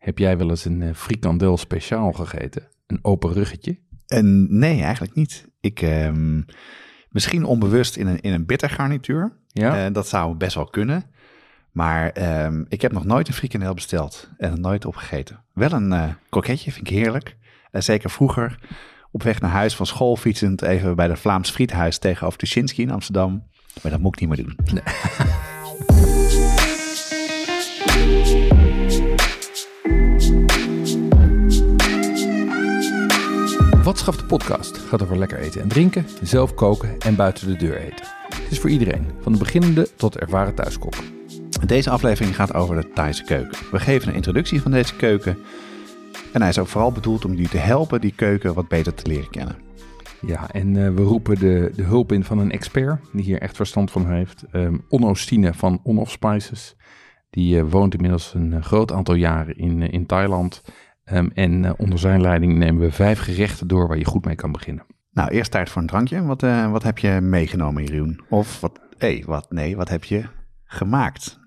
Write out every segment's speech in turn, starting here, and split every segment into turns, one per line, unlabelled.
heb jij wel eens een eh, frikandel speciaal gegeten? Een open ruggetje?
En nee, eigenlijk niet. Ik, ehm, misschien onbewust in een, in een bitter garnituur.
Ja.
Eh, dat zou best wel kunnen. Maar ehm, ik heb nog nooit een frikandel besteld en nooit opgegeten. Wel een kroketje, vind ik heerlijk. En zeker vroeger op weg naar huis van school fietsend even bij de Vlaams Friethuis tegenover Tuschinski in Amsterdam. Maar dat moet ik niet meer doen.
Wat schaft de podcast? Gaat over lekker eten en drinken, zelf koken en buiten de deur eten. Het is voor iedereen, van de beginnende tot de ervaren thuiskok.
Deze aflevering gaat over de Thaise keuken. We geven een introductie van deze keuken. En hij is ook vooral bedoeld om jullie te helpen die keuken wat beter te leren kennen.
Ja, en eh, we roepen de, de hulp in van een expert die hier echt verstand van heeft. Ehm Onno Stine van On Off Spices. Die eh, woont inmiddels een eh, groot aantal jaren in, in Thailand. Ehm, en eh, onder zijn leiding nemen we vijf gerechten door waar je goed mee kan beginnen.
Nou, eerst tijd voor een drankje. Wat, eh, wat heb je meegenomen, Jeroen? Of wat, wat, nee, wat heb je gemaakt?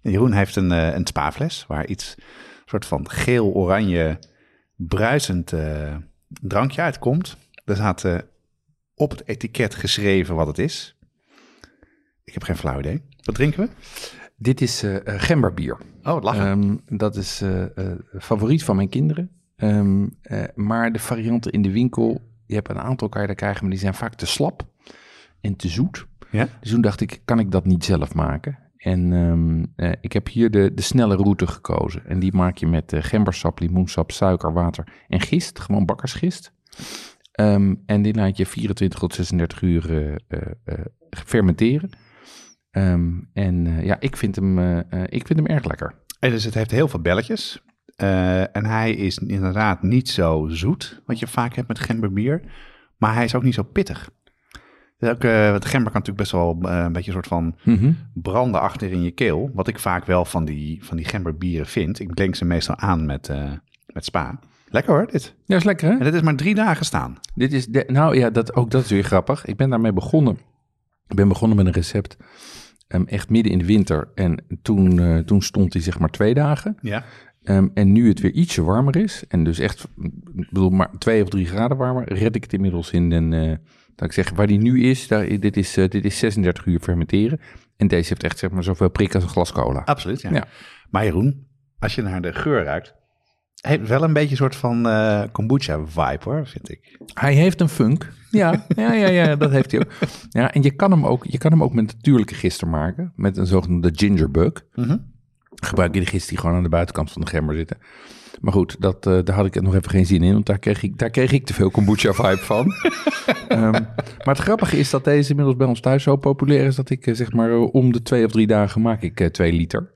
Jeroen heeft een, eh, een spa-fles waar iets soort van geel-oranje bruisend eh, drankje uitkomt. Er staat op het etiket geschreven wat het is. Ik heb geen flauw idee. Wat drinken we?
Dit is eh, eh, gemberbier.
Oh, lachen.
Ehm, dat is eh, favoriet van mijn kinderen. Ehm, eh, maar de varianten in de winkel, je hebt een aantal kan je daar krijgen, maar die zijn vaak te slap en te zoet.
ja?
Dus toen dacht ik, kan ik dat niet zelf maken? En ehm, eh, ik heb hier de, de snelle route gekozen. En die maak je met eh, gembersap, limoensap, suiker, water en gist. Gewoon bakkersgist. En die laat je 24 tot 36 uur fermenteren. Ehm, en eh, ja, ik vind, hem, eh, eh, ik vind hem erg lekker.
En dus het heeft heel veel belletjes. En hij is inderdaad niet zo zoet, wat je vaak hebt met gemberbier. Maar hij is ook niet zo pittig. Dus ook, want gember kan natuurlijk best wel een beetje een soort van branden achter in je keel. Wat ik vaak wel van die, van die gemberbieren vind. Ik blink ze meestal aan met, met spa. Lekker hoor, dit.
Ja, is lekker hè?
En dit is maar drie dagen staan.
Dit is de, nou ja, dat, ook dat is weer grappig. Ik ben daarmee begonnen. Ik ben begonnen met een recept ehm, echt midden in de winter. En toen, eh, toen stond hij zeg maar twee dagen.
Ja.
Ehm, en nu het weer ietsje warmer is, en dus echt, ik bedoel maar twee of drie graden warmer, red ik het inmiddels in een, eh, dat ik zeg, waar die nu is, daar, dit, is eh, dit is 36 uur fermenteren. En deze heeft echt zeg maar zoveel prik als een glas cola.
Absoluut, ja.
Ja.
Maar Jeroen, als je naar de geur ruikt... heeft wel een beetje een soort van eh, kombucha-vibe hoor, vind ik.
Hij heeft een funk. Ja, ja, ja, ja, dat heeft hij ook. Ja, en je kan hem ook, je kan hem ook met natuurlijke gister maken, met een zogenaamde gingerbug.
Mhm.
Gebruik je de gist die gewoon aan de buitenkant van de gember zitten. Maar goed, dat, eh, daar had ik nog even geen zin in, want daar kreeg ik, daar kreeg ik te veel kombucha-vibe van. Ehm, maar het grappige is dat deze inmiddels bij ons thuis zo populair is... dat ik eh, zeg maar om de twee of drie dagen maak ik twee liter.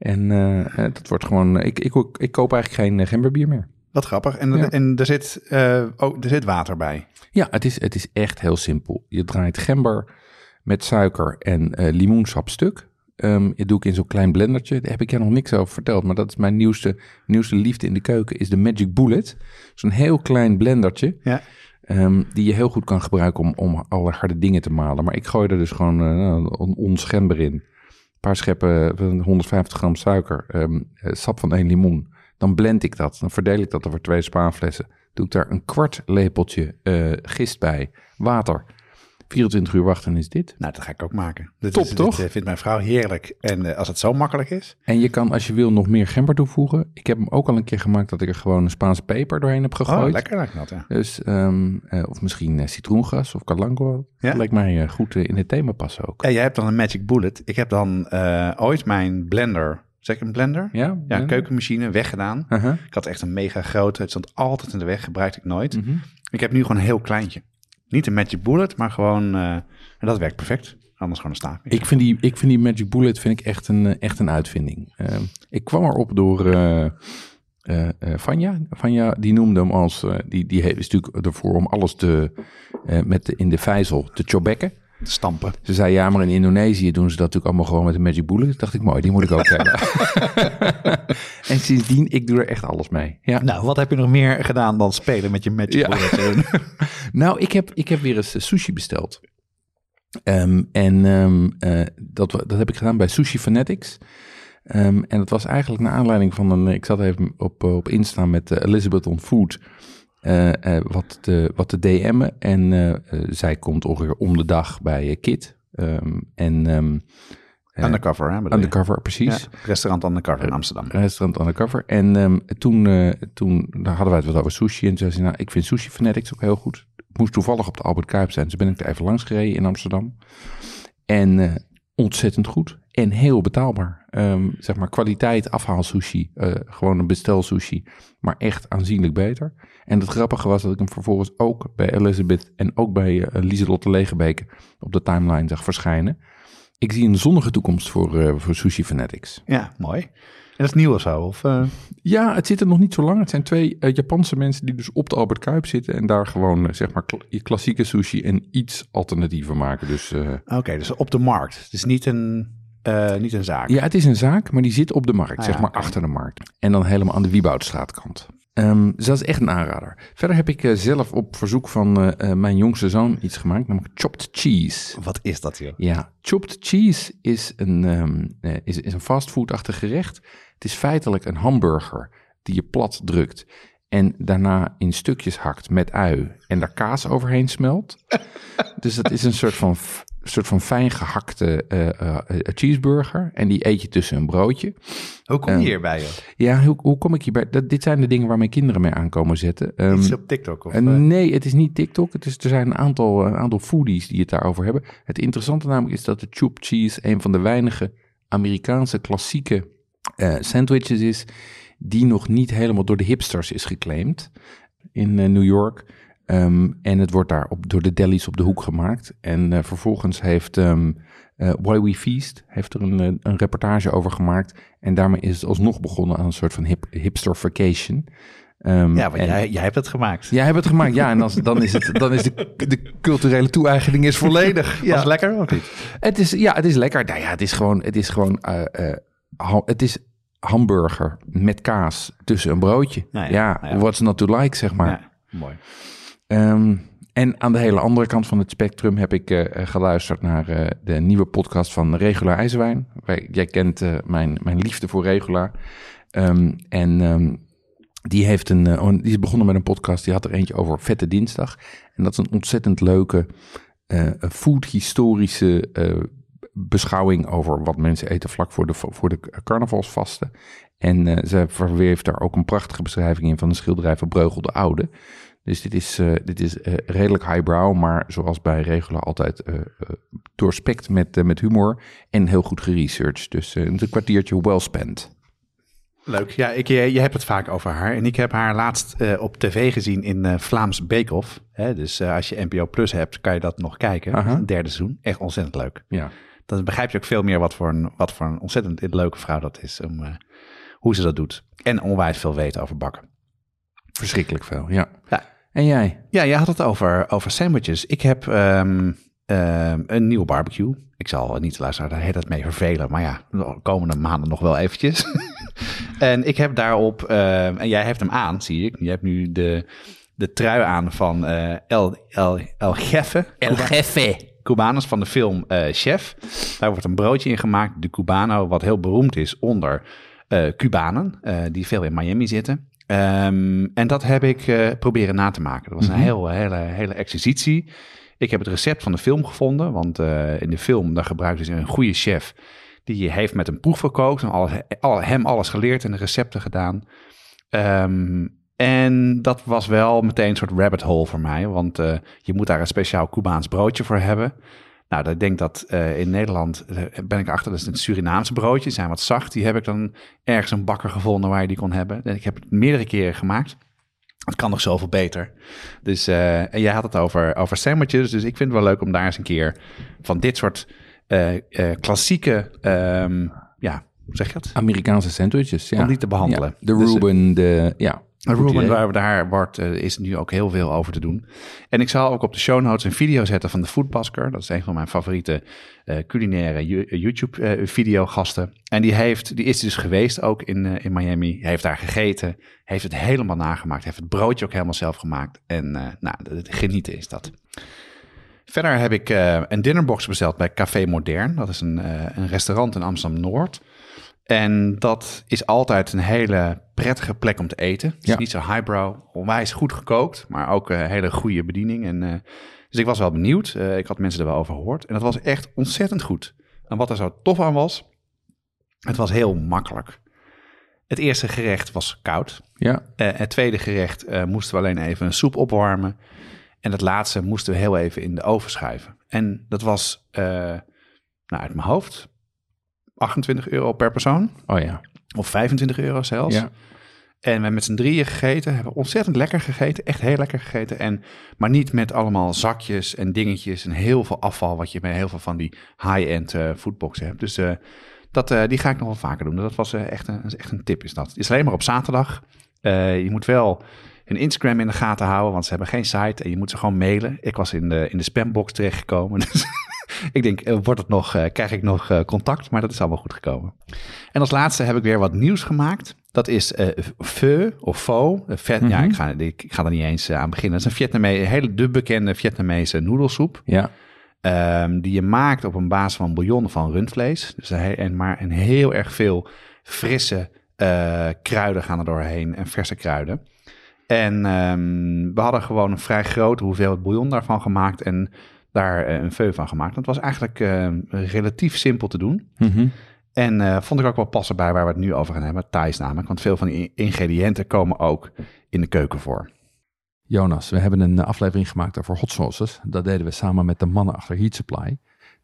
En eh, eh, dat wordt gewoon... ik, ik, ik koop eigenlijk geen eh, gemberbier meer.
Wat grappig. En,
Ja.
en er, zit, eh, oh, er zit water bij.
Ja, het is, het is echt heel simpel. Je draait gember met suiker en eh limoensap stuk. Ehm dat doe ik in zo'n klein blendertje. Daar heb ik je nog niks over verteld. Maar dat is mijn nieuwste, nieuwste liefde in de keuken. Is de Magic Bullet. Zo'n heel klein blendertje.
Ja.
ehm, die je heel goed kan gebruiken om, om alle harde dingen te malen. Maar ik gooi er dus gewoon eh, een ons gember in. Paar scheppen, eh, 150 gram suiker. ehm, eh, sap van één limoen. Dan blend ik dat. Dan verdeel ik dat over twee spaanflessen. Doe ik daar een kwart lepeltje eh, gist bij. Water. 24 uur wachten is dit.
Nou, dat ga ik ook maken. Dit
Top,
is,
toch?
Dit eh, vindt mijn vrouw heerlijk. En eh, als het zo makkelijk is.
En je kan als je wil nog meer gember toevoegen. Ik heb hem ook al een keer gemaakt dat ik er gewoon een Spaanse peper doorheen heb gegooid.
Oh, lekker lijkt dat, ja.
Dus, ehm, eh, of misschien citroengas of calango.
Ja.
Dat lijkt mij goed in het thema passen ook.
En jij hebt dan een Magic Bullet. Ik heb dan ooit mijn blender, zeg ik een blender?
Ja?
Keukenmachine weggedaan.
Uh-huh.
Ik had echt een mega grote. Het stond altijd in de weg, gebruikte ik nooit.
Mhm.
Ik heb nu gewoon een heel kleintje. Niet een Magic Bullet, maar gewoon... eh, en dat werkt perfect. Anders gewoon een staaf.
Ik vind die, ik vind die Magic Bullet vind ik echt, een, eh, echt een uitvinding. Uh, ik kwam erop door uh, uh, Vanja. Vanja die noemde hem als, die, die is natuurlijk ervoor om alles te, met in de vijzel te chobekken.
Stampen.
Ze zei ja, maar in Indonesië doen ze dat natuurlijk allemaal gewoon met een Magic Bullet. dacht ik, mooi, die moet ik ook hebben. en sindsdien, ik doe er echt alles mee. Ja.
Nou, wat heb je nog meer gedaan dan spelen met je Magic ja. Bullet?
nou, ik heb, ik heb weer eens sushi besteld. Um, en um, uh, dat, dat heb ik gedaan bij Sushi Fanatics. Um, en dat was eigenlijk naar aanleiding van een. Ik zat even op, op Insta met uh, Elizabeth on Food. Uh, wat, te, wat te DM'en. En zij komt ongeveer om de dag bij Kit. en.
Undercover, hè?
Undercover, precies.
Ja, restaurant Undercover in Amsterdam.
Restaurant Undercover. En um, toen, toen daar hadden wij het wat over sushi. En toen zei ze, nou, ik vind Sushi Fanatics ook heel goed moest toevallig op de Albert Kuip zijn. Dus ben ik er even langs gereden in Amsterdam. En ontzettend goed. En heel betaalbaar. Um, zeg maar kwaliteit afhaal sushi. Uh, gewoon een bestel sushi. Maar echt aanzienlijk beter. En het grappige was dat ik hem vervolgens ook bij Elizabeth en ook bij uh, Lieselotte Legebeke op de timeline zag verschijnen. Ik zie een zonnige toekomst voor, voor Sushi Fanatics.
Ja, mooi. En dat is nieuw of zo? Of.
Ja, het zit er nog niet zo lang. Het zijn twee Japanse mensen die dus op de Albert Kuip zitten en daar gewoon zeg maar kl klassieke sushi en iets alternatiever maken. Dus,
Oké, okay, dus op de markt. Het is niet een, niet een zaak.
Ja, het is een zaak, maar die zit op de markt, ah, zeg ja, maar okay. achter de markt. En dan helemaal aan de Wieboudstraatkant. Um, dus dat is echt een aanrader. Verder heb ik uh, zelf op verzoek van uh, mijn jongste zoon iets gemaakt, namelijk chopped cheese.
Wat is dat, joh?
Ja, chopped cheese is een, um, is, is een fastfoodachtig gerecht. Het is feitelijk een hamburger die je plat drukt en daarna in stukjes hakt met ui en daar kaas overheen smelt. dus dat is een soort van, soort van fijn gehakte uh, uh, cheeseburger en die eet je tussen een broodje.
Hoe kom je um, hierbij? Joh?
Ja, hoe, hoe kom ik hierbij? Dat, dit zijn de dingen waar mijn kinderen mee aankomen zetten.
Um, is op TikTok? Of,
nee, het is niet TikTok. Het is, er zijn een aantal, een aantal foodies die het daarover hebben. Het interessante namelijk is dat de chopped cheese een van de weinige Amerikaanse klassieke uh, sandwiches is, die nog niet helemaal door de hipsters is geclaimd in uh, New York. Um, en het wordt daar op, door de delis op de hoek gemaakt. En uh, vervolgens heeft um, Why We Feast heeft er een, een reportage over gemaakt. En daarmee is het alsnog begonnen aan een soort van hip, hipsterfication.
Um, ja, want en, jij, jij hebt het gemaakt.
Jij hebt het gemaakt, ja. En als, dan is, het, dan is de, de culturele toe-eigening is volledig.
ja. Was lekker of niet?
Het is, ja, het is lekker. Nou ja, het is gewoon, het is gewoon het is hamburger met kaas tussen een broodje. Nou ja, ja, ja, what's not to like, zeg maar. Ja,
mooi.
Um, en aan de hele andere kant van het spectrum heb ik uh, geluisterd naar uh, de nieuwe podcast van Regula IJzerwijn. Wij, jij kent mijn, mijn liefde voor Regula. Um, en um, die, heeft een, die is begonnen met een podcast. Die had er eentje over Vette Dinsdag. En dat is een ontzettend leuke food-historische beschouwing over wat mensen eten vlak voor de, voor de carnavalsvasten. En ze verweeft daar ook een prachtige beschrijving in van een schilderij van Breugel de Oude. Dus dit is, uh, dit is uh, redelijk highbrow, maar zoals bij Regelen altijd doorspekt met, met humor en heel goed geresearched. Dus een kwartiertje well spent.
Leuk. Ja, ik, je, je hebt het vaak over haar. En ik heb haar laatst uh, op tv gezien in uh, Vlaams Beekhoff. Dus uh, als je NPO Plus hebt, kan je dat nog kijken. Derde seizoen. Echt ontzettend leuk.
Ja
dan begrijp je ook veel meer wat voor een, wat voor een ontzettend leuke vrouw dat is. Om, uh, hoe ze dat doet. En onwijs veel weten over bakken.
Verschrikkelijk veel, ja. ja. En jij?
Ja, jij had het over, over sandwiches. Ik heb um, um, een nieuwe barbecue. Ik zal niet luisteren, daar heet het mee vervelen. Maar ja, de komende maanden nog wel eventjes. en ik heb daarop, um, en jij hebt hem aan, zie ik. Je hebt nu de, de trui aan van uh, El, El, El Gefe.
El.
Cubanos van de film uh, Chef. Daar wordt een broodje in gemaakt, de Cubano, wat heel beroemd is onder uh, Cubanen, uh, die veel in Miami zitten. Um, en dat heb ik proberen na te maken. Dat was een mm -hmm. heel, hele, hele exercitie. Ik heb het recept van de film gevonden, want in de film daar gebruikten ze een goede chef. Die heeft met een proef gekookt en alles, al, hem alles geleerd en de recepten gedaan. Um, en dat was wel meteen een soort rabbit hole voor mij, want uh, je moet daar een speciaal Cubaans broodje voor hebben. Nou, ik denk dat uh, in Nederland uh, ben ik achter, dat is een Surinaamse broodje, die zijn wat zacht. Die heb ik dan ergens een bakker gevonden waar je die kon hebben. En ik heb het meerdere keren gemaakt. Het kan nog zoveel beter. Dus, en jij had het over, over sandwiches, dus ik vind het wel leuk om daar eens een keer van dit soort eh, eh, klassieke, ehm, ja, zeg je dat?
Amerikaanse sandwiches, ja.
Om die te behandelen.
Ja, de
Dus,
Reuben, de... Ja,
Ruben, waar we daar wordt, eh, is nu ook heel veel over te doen. En ik zal ook op de show notes een video zetten van de Foodbasker. Dat is een van mijn favoriete eh, culinaire YouTube-videogasten. en die, heeft, die is dus geweest ook in, eh, in Miami. Hij heeft daar gegeten, heeft het helemaal nagemaakt. Heeft het broodje ook helemaal zelf gemaakt. En eh, nou, het genieten is dat. Verder heb ik eh, een dinnerbox besteld bij Café Modern. Dat is een, eh, een restaurant in Amsterdam-Noord. En dat is altijd een hele prettige plek om te eten. Het is
Ja.
niet zo highbrow, onwijs goed gekookt, maar ook een hele goede bediening. En, eh, dus ik was wel benieuwd. Eh, ik had mensen er wel over gehoord. En dat was echt ontzettend goed. En wat er zo tof aan was, het was heel makkelijk. Het eerste gerecht was koud.
Ja,
Eh, het tweede gerecht eh, moesten we alleen even een soep opwarmen. En het laatste moesten we heel even in de oven schuiven. En dat was, eh, nou uit mijn hoofd, 28 euro per persoon.
oh ja.
Of 25 euro zelfs.
Ja,
En we hebben met z'n drieën gegeten. Hebben ontzettend lekker gegeten. Echt heel lekker gegeten. En, maar niet met allemaal zakjes en dingetjes. En heel veel afval. Wat je bij heel veel van die high-end eh foodboxen hebt. Dus eh, dat, eh, die ga ik nog wel vaker doen. Dat was echt, een, echt een tip is dat. Het is alleen maar op zaterdag. Je moet wel hun Instagram in de gaten houden. Want ze hebben geen site. En je moet ze gewoon mailen. Ik was in de, in de spambox terechtgekomen. Dus ik denk, eh, wordt het nog, eh, krijg ik nog eh, contact? Maar dat is allemaal goed gekomen. En als laatste heb ik weer wat nieuws gemaakt. Dat is eh pho of pho. Ja, ik ga, ik, ga er niet eens aan beginnen. Dat is een Vietnamese, hele de bekende Vietnamese noedelsoep.
ja.
ehm, die je maakt op een basis van bouillon van rundvlees. Dus een, en maar een heel erg veel frisse kruiden gaan er doorheen en verse kruiden. En ehm, we hadden gewoon een vrij grote hoeveelheid bouillon daarvan gemaakt en daar eh, een veu van gemaakt. Dat was eigenlijk eh, relatief simpel te doen.
Mhm.
En eh, vond ik ook wel passen bij waar we het nu over gaan hebben, Thais namelijk. Want veel van die ingrediënten komen ook in de keuken voor.
Jonas, we hebben een aflevering gemaakt over hot sauces. Dat deden we samen met de mannen achter Heat Supply.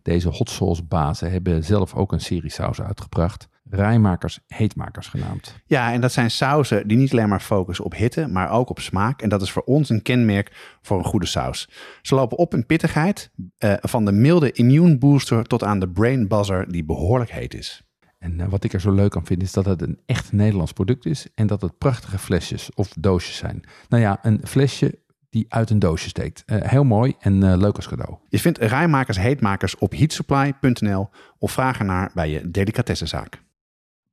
Deze hot sauce bazen hebben zelf ook een serie saus uitgebracht. Rijmakers, heetmakers genaamd.
Ja, en dat zijn sauzen die niet alleen maar focussen op hitte, maar ook op smaak. En dat is voor ons een kenmerk voor een goede saus. Ze lopen op in pittigheid, eh, van de milde immune booster tot aan de brain buzzer die behoorlijk heet is.
En eh, wat ik er zo leuk aan vind is dat het een echt Nederlands product is en dat het prachtige flesjes of doosjes zijn. Nou ja, een flesje die uit een doosje steekt. Eh, heel mooi en eh, leuk als cadeau.
Je vindt rijmakers heetmakers op heatsupply.nl of vraag ernaar bij je delicatessenzaak.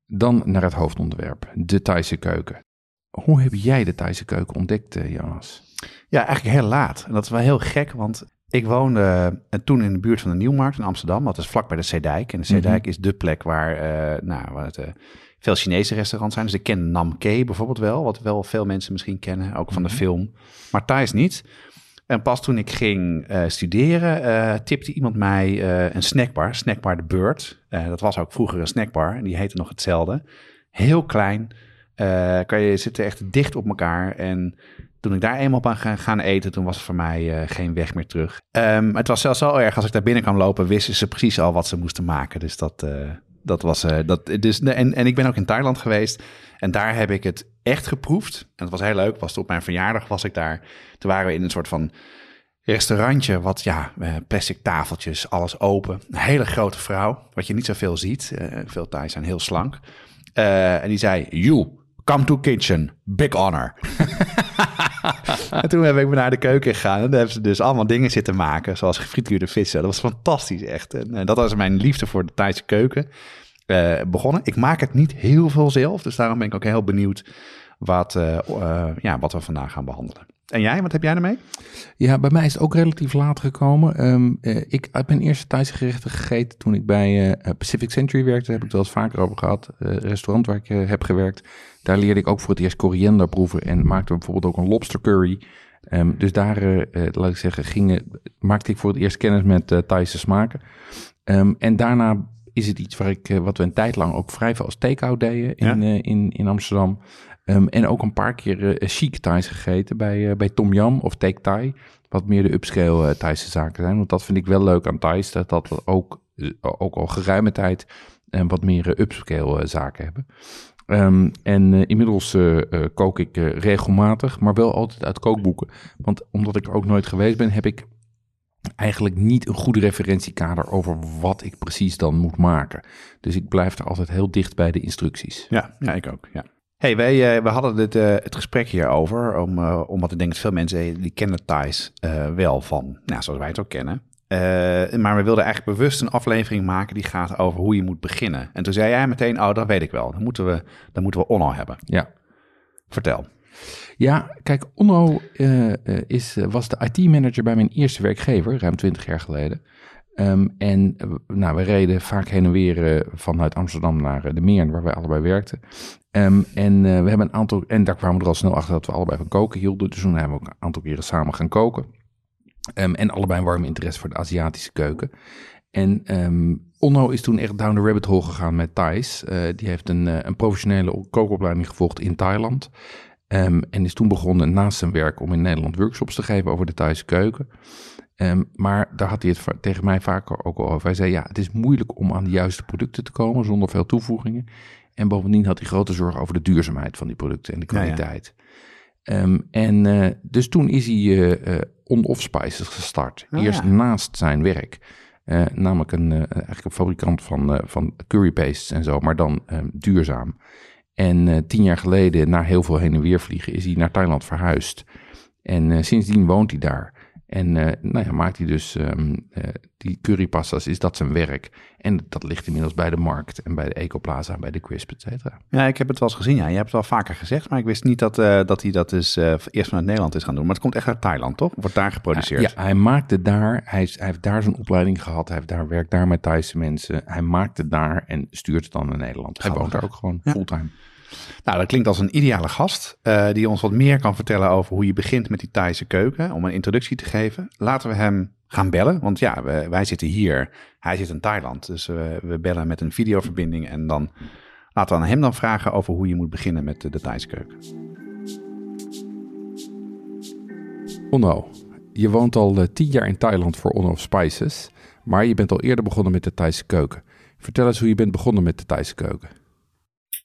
Dan naar het hoofdonderwerp, de Thaise keuken. Hoe heb jij de Thaise keuken ontdekt, eh, Jonas?
Ja, eigenlijk heel laat. En dat is wel heel gek, want ik woonde toen in de buurt van de Nieuwmarkt in Amsterdam. Dat is vlak bij de Zeedijk. En de Zeedijk is de plek waar, nou, waar het, veel Chinese restaurants zijn. Dus ik ken Nam Ke bijvoorbeeld wel, wat wel veel mensen misschien kennen, ook van de film. Maar Thais niet. En pas toen ik ging eh, studeren, eh, tipte iemand mij eh, een snackbar, Snackbar de Bird. Eh, dat was ook vroeger een snackbar en die heette nog hetzelfde. Heel klein, kan je zitten echt dicht op elkaar. En toen ik daar eenmaal op aan ga- gaan eten, toen was het voor mij geen weg meer terug. Ehm, het was zelfs zo erg, als ik daar binnen kwam lopen, wisten ze precies al wat ze moesten maken. Dus dat, dat was... eh, dat, dus, en, en ik ben ook in Thailand geweest en daar heb ik het echt geproefd. En dat was heel leuk, was op mijn verjaardag was ik daar. Toen waren we in een soort van restaurantje, wat ja, eh, plastic tafeltjes, alles open. Een hele grote vrouw, wat je niet zoveel ziet. Eh, veel Thais zijn heel slank. En die zei, you, come to kitchen, big honor. en toen heb ik me naar de keuken gegaan. En daar hebben ze dus allemaal dingen zitten maken, zoals gefrituurde vissen. Dat was fantastisch, echt. En eh, dat was mijn liefde voor de Thaise keuken eh, begonnen. Ik maak het niet heel veel zelf, dus daarom ben ik ook heel benieuwd wat, eh, ja, wat we vandaag gaan behandelen. En jij, wat heb jij ermee?
Ja, bij mij is het ook relatief laat gekomen. Ehm, eh, ik heb mijn eerste Thaise gerechten gegeten toen ik bij eh, Pacific Century werkte. Daar heb ik het wel eens vaker over gehad. Eh, restaurant waar ik eh, heb gewerkt. Daar leerde ik ook voor het eerst koriander proeven. En maakte bijvoorbeeld ook een lobster curry. Ehm, dus daar, eh, eh, laat ik zeggen, ging, maakte ik voor het eerst kennis met eh Thaise smaken. Ehm, en daarna is het iets waar ik, eh, wat we een tijd lang ook vrij veel als take-out deden in,
Ja.
eh, in, in Amsterdam. Ehm, en ook een paar keer eh chic Thais gegeten bij, eh, bij Tom Yam of Take Thai. Wat meer de upscale eh, Thaise zaken zijn. Want dat vind ik wel leuk aan Thais. Dat dat ook, ook al geruime tijd en wat meer upscale zaken hebben. Ehm, en inmiddels kook ik regelmatig, maar wel altijd uit kookboeken. Want omdat ik er ook nooit geweest ben, heb ik eigenlijk niet een goed referentiekader over wat ik precies dan moet maken. Dus ik blijf er altijd heel dicht bij de instructies.
Ja, ja ik ook. Ja. Hey, wij, uh, we hadden dit, uh, het gesprek hierover, om, uh, omdat ik denk dat veel mensen die kennen Thais wel van, nou, zoals wij het ook kennen. maar we wilden eigenlijk bewust een aflevering maken die gaat over hoe je moet beginnen. En toen zei jij meteen, oh, dat weet ik wel. Dan moeten we, dan moeten we Onno hebben.
Ja.
Vertel.
Ja, kijk, Onno is, was de IT-manager bij mijn eerste werkgever, ruim 20 jaar geleden. Um, en nou, we reden vaak heen en weer vanuit Amsterdam naar de Meer, waar wij allebei werkten. Um, en we hebben een aantal, en daar kwamen we er al snel achter dat we allebei van koken hielden. Dus toen hebben we ook een aantal keren samen gaan koken. Um, en allebei een warme interesse voor de Aziatische keuken. En Onno is toen echt down the rabbit hole gegaan met Thais. Die heeft een, een professionele kookopleiding gevolgd in Thailand. En is toen begonnen naast zijn werk om in Nederland workshops te geven over de Thaise keuken. Um, maar daar had hij het tegen mij vaker ook al over. Hij zei, ja, het is moeilijk om aan de juiste producten te komen zonder veel toevoegingen. En bovendien had hij grote zorgen over de duurzaamheid van die producten en de kwaliteit. Ja, ja. Um, en uh, dus toen is hij uh, uh, On-Off Spices gestart. Oh, Eerst ja. naast zijn werk. namelijk een, eigenlijk een fabrikant van, van currypastes en zo, maar dan um, duurzaam. En tien jaar geleden, na heel veel heen en weer vliegen, is hij naar Thailand verhuisd. En sindsdien woont hij daar. En uh, nou ja, maakt hij dus um, uh, die currypastas, is dat zijn werk. En dat ligt inmiddels bij de markt en bij de Ecoplaza, bij de Crisp, et cetera.
Ja, ik heb het wel eens gezien. Ja. Je hebt het wel vaker gezegd, maar ik wist niet dat, uh, dat hij dat dus eerst vanuit Nederland is gaan doen. Maar het komt echt uit Thailand, toch? Wordt daar geproduceerd?
Ja, hij maakte daar, hij, hij, heeft daar zijn opleiding gehad. Hij heeft daar, werkt daar met Thaise mensen. Hij maakt het daar en stuurt het dan naar Nederland. Hij woont daar ook gewoon ja. fulltime.
Nou, dat klinkt als een ideale gast uh, die ons wat meer kan vertellen over hoe je begint met die Thaise keuken, om een introductie te geven. Laten we hem gaan bellen, want ja, wij zitten hier, hij zit in Thailand, dus we, bellen met een videoverbinding en dan laten we aan hem dan vragen over hoe je moet beginnen met de, Thaise keuken.
Onno, je woont al uh, tien jaar in Thailand voor Onno Spices, maar je bent al eerder begonnen met de Thaise keuken. Vertel eens hoe je bent begonnen met de Thaise keuken.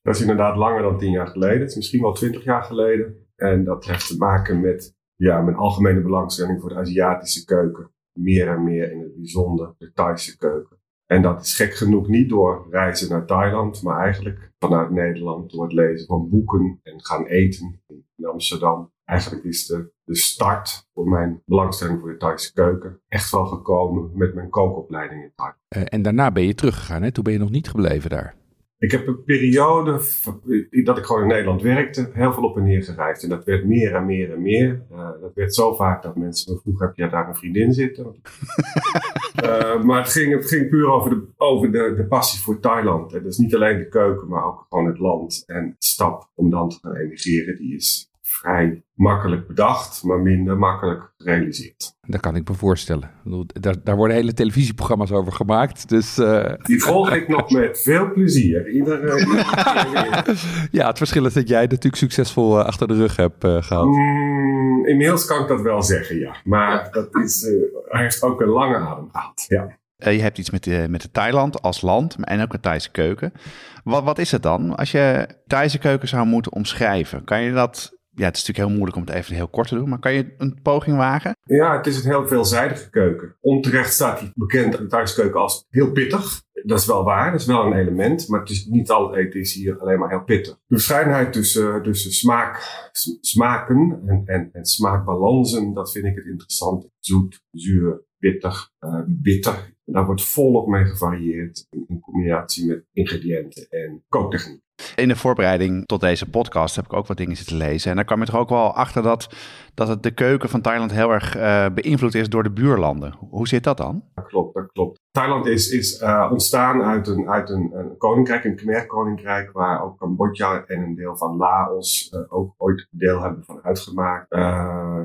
Dat is inderdaad langer dan tien jaar geleden. Het is misschien wel twintig jaar geleden. En dat heeft te maken met ja, mijn algemene belangstelling voor de Aziatische keuken. Meer en meer in het bijzonder de Thaise keuken. En dat is gek genoeg niet door reizen naar Thailand, maar eigenlijk vanuit Nederland door het lezen van boeken en gaan eten in Amsterdam. Eigenlijk is de, de start voor mijn belangstelling voor de Thaise keuken echt wel gekomen met mijn kookopleiding in Thailand.
Uh, en daarna ben je teruggegaan, hè? Toen ben je nog niet gebleven daar.
Ik heb een periode dat ik gewoon in Nederland werkte, heel veel op en neer gereisd. En dat werd meer en meer en meer. Uh, dat werd zo vaak dat mensen me vroegen, heb je daar een vriendin zitten? uh, maar het ging, het ging puur over, de, over de, de passie voor Thailand. En dus niet alleen de keuken, maar ook gewoon het land. En de stap om dan te gaan emigreren, die is vrij makkelijk bedacht, maar minder makkelijk gerealiseerd.
Dat kan ik me voorstellen. Daar, daar worden hele televisieprogramma's over gemaakt. Dus, uh...
Die volg ik nog met veel plezier. Iedere,
ja, het verschil is dat jij natuurlijk succesvol uh, achter de rug hebt uh, gehad.
Mm, inmiddels kan ik dat wel zeggen, ja. Maar dat is, hij heeft ook een lange adem gehad. Ja.
Uh, je hebt iets met, de, met de Thailand als land en ook een Thaise keuken. Wat, wat is het dan? Als je Thaise keuken zou moeten omschrijven, kan je dat ja, het is natuurlijk heel moeilijk om het even heel kort te doen, maar kan je een poging wagen?
Ja, het is een heel veelzijdige keuken. Onterecht staat hij bekend aan thuiskeuken als heel pittig. Dat is wel waar, dat is wel een element, maar het is niet al eten is hier alleen maar heel pittig. De verscheidenheid tussen, smaak, smaken en, en, en smaakbalansen, dat vind ik het interessant. Zoet, zuur, pittig, uh, bitter. En daar wordt volop mee gevarieerd in, in combinatie met ingrediënten en kooktechniek.
In de voorbereiding tot deze podcast heb ik ook wat dingen zitten lezen. En daar kwam ik toch ook wel achter dat, dat het de keuken van Thailand heel erg uh, beïnvloed is door de buurlanden. Hoe zit dat dan?
Dat klopt, dat klopt. Thailand is, is uh, ontstaan uit, een, uit een, een koninkrijk, een Khmer-koninkrijk, waar ook Cambodja en een deel van Laos uh, ook ooit deel hebben van uitgemaakt.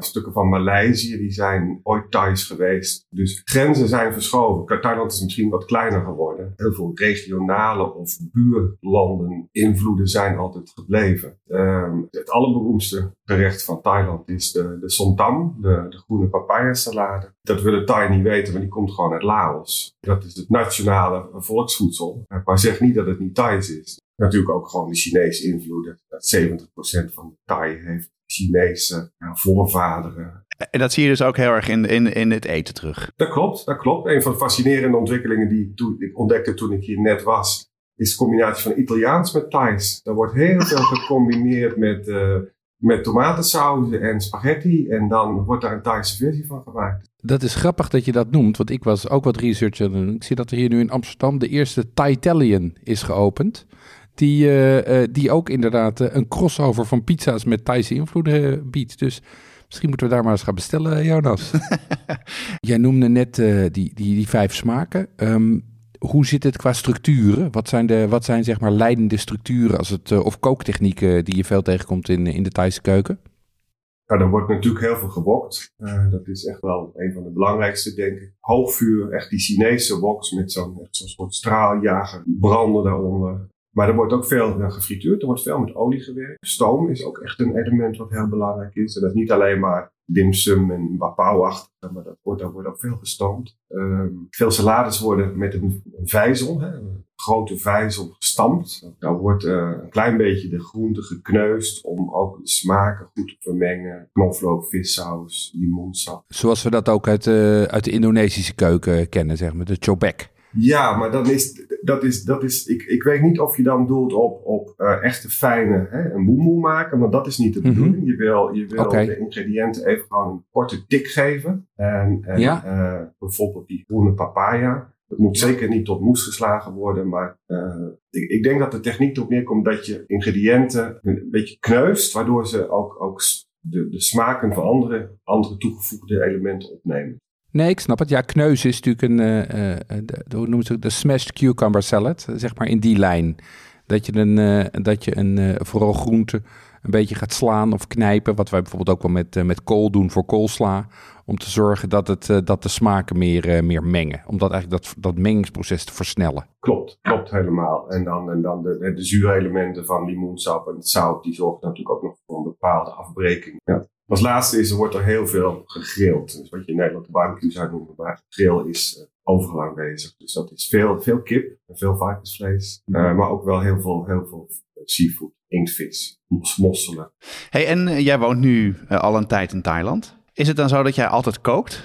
stukken van Maleisië, die zijn ooit Thais geweest. Dus grenzen zijn verschoven. Thailand is misschien wat kleiner geworden. Heel veel regionale of buurlanden invloeden zijn altijd gebleven. Uh, het allerberoemdste gerecht van Thailand is de, de somtam, de, de groene papaya salade. Dat willen Thai niet weten, maar die komt gewoon uit Laos. Dat is het nationale volksvoedsel. Maar zeg niet dat het niet Thais is. Natuurlijk ook gewoon de Chinese invloeden. Dat 70% van de Thai heeft Chinese voorvaderen.
En dat zie je dus ook heel erg in, in, in het eten terug.
Dat klopt, dat klopt. Een van de fascinerende ontwikkelingen die ik ontdekte toen ik hier net was, is de combinatie van Italiaans met Thais. Er wordt heel veel gecombineerd met, uh, met tomatensaus en spaghetti. En dan wordt daar een Thaise versie van gemaakt.
Dat is grappig dat je dat noemt, want ik was ook wat research aan doen. Ik zie dat er hier nu in Amsterdam de eerste Thai-Italian is geopend. Die, uh, uh, die ook inderdaad een crossover van pizza's met Thaise invloeden biedt. Dus misschien moeten we daar maar eens gaan bestellen, Jonas. Jij noemde net die, die, die vijf smaken. Um, hoe zit het qua structuren? Wat zijn, de, wat zijn zeg maar leidende structuren als het, of kooktechnieken die je veel tegenkomt in, in de Thaise keuken?
Nou, er wordt natuurlijk heel veel gewokt. Uh, dat is echt wel een van de belangrijkste, denk ik. Hoogvuur, echt die Chinese woks met zo'n zo soort straaljager, branden daaronder. Maar er wordt ook veel gefrituurd, er wordt veel met olie gewerkt. Stoom is ook echt een element wat heel belangrijk is. En dat is niet alleen maar dimsum en bapauwachtig, maar wordt, daar wordt ook veel gestoomd. Uh, veel salades worden met een, vijzel, hè, een grote vijzel gestampt. Daar wordt uh, een klein beetje de groente gekneusd om ook de smaken goed te vermengen. Knoflook, vissaus, limoensap.
Zoals we dat ook uit, uh, uit de Indonesische keuken kennen, zeg maar, de chobek.
Ja, maar dan is, dat is, dat is ik, ik weet niet of je dan doelt op, op uh, echte fijne, hè, een boemoe maken, want dat is niet de
Mhm.
bedoeling. Je wil, je wil de ingrediënten even gewoon een korte tik geven. En, en
Ja.
eh, bijvoorbeeld die groene papaya. Dat moet zeker niet tot moes geslagen worden, maar eh, ik, ik denk dat de techniek erop neerkomt dat je ingrediënten een beetje kneust, waardoor ze ook, ook de, de smaken van andere, andere toegevoegde elementen opnemen.
Nee, ik snap het. Ja, kneus is natuurlijk een, eh, eh, de, de- hoe noemen ze het, de smashed cucumber salad, zeg maar in die lijn. Dat je een, eh, dat je een eh, vooral groente een beetje gaat slaan of knijpen, wat wij bijvoorbeeld ook wel met, met kool doen voor koolsla, om te zorgen dat, het, dat de smaken meer, meer mengen. Om dat eigenlijk dat, dat mengingsproces te versnellen.
Klopt, klopt helemaal. En dan, en dan de, de, de zuurelementen van limoensap en het zout, die zorgen natuurlijk ook nog voor een bepaalde afbreking. Ja. Als laatste is, er wordt er heel veel gegrild. Dus wat je in Nederland de barbecue zou noemen, maar grill is eh, overal aanwezig. Dus dat is veel, veel kip en veel varkensvlees. Eh, maar ook wel heel veel, heel veel seafood, inktvis, mos- mosselen.
Hey, en eh, jij woont nu eh, al een tijd in Thailand. Is het dan zo dat jij altijd kookt?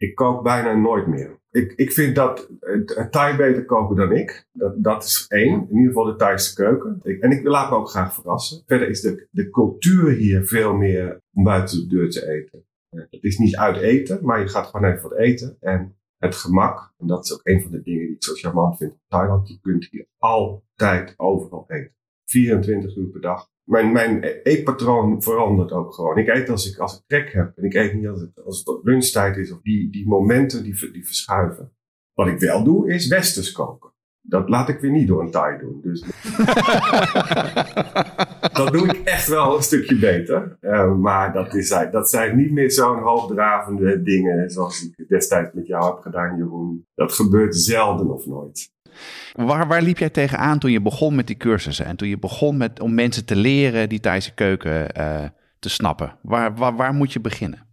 Ik kook bijna nooit meer. Ik, ik vind dat het Thai beter koken dan ik. Dat, dat is één. In ieder geval de Thaise keuken. Ik, en ik laat me ook graag verrassen. Verder is de, de cultuur hier veel meer om buiten de deur te eten. Eh, Het is niet uit eten, maar je gaat gewoon even wat eten. En het gemak, en dat is ook een van de dingen die ik zo charmant vind in Thailand. Je kunt hier altijd overal eten. 24 uur per dag. Mijn, mijn eetpatroon verandert ook gewoon. Ik eet als ik, als ik trek heb. En ik eet niet als het, als het op lunchtijd is. Of die, die momenten die, die verschuiven. Wat ik wel doe, is westers koken. Dat laat ik weer niet door een Thai doen. Dus dat doe ik echt wel een stukje beter. Eh, maar dat, is, dat zijn niet meer zo'n hoogdravende dingen zoals ik destijds met jou heb gedaan, Jeroen. Dat gebeurt zelden of nooit.
Waar, waar liep jij tegenaan toen je begon met die cursussen? En toen je begon met, om mensen te leren die Thaise keuken eh, te snappen? Waar, waar, moet je beginnen?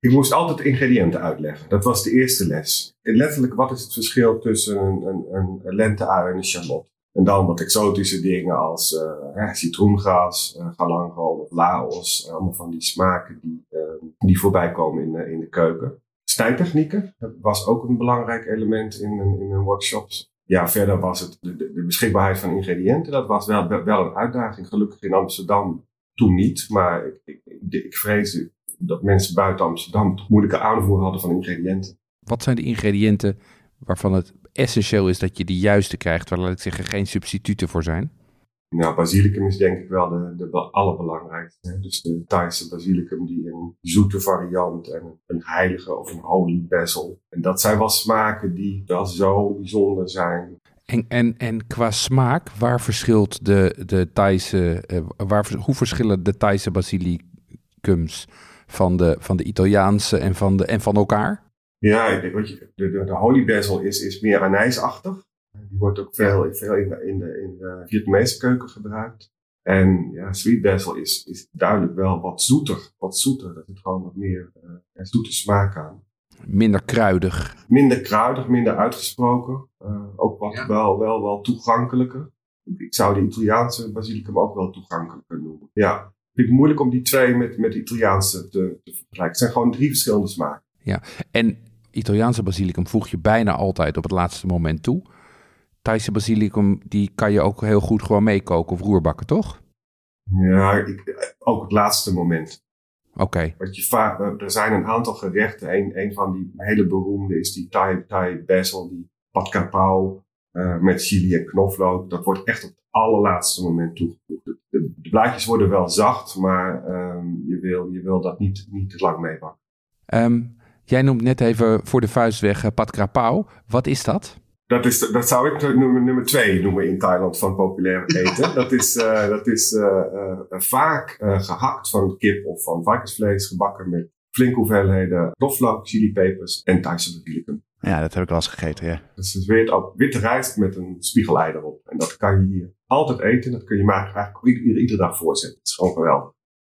Ik moest altijd ingrediënten uitleggen. Dat was de eerste les. Letterlijk, wat is het verschil tussen een, een, een lente-ui en een charlotte? En dan wat exotische dingen als eh, hè, citroengas, uh, galangal laos. Allemaal van die smaken die, uh, die voorbij komen in, uh, in de keuken. Snijtechnieken was ook een belangrijk element in mijn, in mijn workshops. Ja, verder was het de, beschikbaarheid van ingrediënten. Dat was wel, wel een uitdaging. Gelukkig in Amsterdam toen niet. Maar ik, ik, ik, vreesde dat mensen buiten Amsterdam moeilijke aanvoer hadden van ingrediënten.
Wat zijn de ingrediënten waarvan het essentieel is dat je de juiste krijgt, waar laat ik zeggen geen substituten voor zijn?
Nou, basilicum is denk ik wel de, de allerbelangrijkste. Hè? Dus de Thaise basilicum die een zoete variant en een heilige of een holy basil. En dat zijn wel smaken die wel zo bijzonder zijn.
En, en, en qua smaak, waar verschilt de, de Thaise, uh, waar, hoe verschillen de Thaise basilicums van de, van de Italiaanse en van, de, en van elkaar?
Ja, ik denk, weet je, de, de, de holy basil is, is meer anijsachtig. Die wordt ook veel, veel in, de, in, de, in de Vietnamese keuken gebruikt. En ja, sweet basil is, is duidelijk wel wat zoeter. Wat zoeter. Dat zit gewoon wat meer uh, zoete smaak aan.
Minder kruidig.
Minder kruidig, minder uitgesproken. Uh, ook wat ja. wel, wel, wel toegankelijker. Ik, ik zou de Italiaanse basilicum ook wel toegankelijker noemen. Ja. vind ik moeilijk om die twee met, met de Italiaanse te, te vergelijken. Het zijn gewoon drie verschillende smaken.
Ja, en Italiaanse basilicum voeg je bijna altijd op het laatste moment toe. Thaise basilicum, die kan je ook heel goed gewoon meekoken of roerbakken, toch?
Ja, ik, ook het laatste moment.
Oké.
Wat je vaak, er zijn een aantal gerechten. Een, een van die hele beroemde is die Thai, Thai basil, die pad kapau uh, met chili en knoflook. Dat wordt echt op het allerlaatste moment toegevoegd. De, de blaadjes worden wel zacht, maar um, je, wil, je wil dat niet, niet te lang meebakken.
Um, jij noemt net even voor de vuist weg uh, pad krapau. Wat is dat?
Dat, is, dat zou ik nummer, nummer twee noemen in Thailand van populair eten. dat is, uh, dat is uh, vaak gehakt van kip of van varkensvlees, gebakken met flinke hoeveelheden knoflook, chilipepers en Thaise basilicum.
Ja, dat heb ik wel eens gegeten, ja.
Dat is weer op witte rijst met een spiegelei erop. En dat kan je hier altijd eten. Dat kun je maar eigenlijk iedere, iedere dag voorzetten. Het is gewoon geweldig.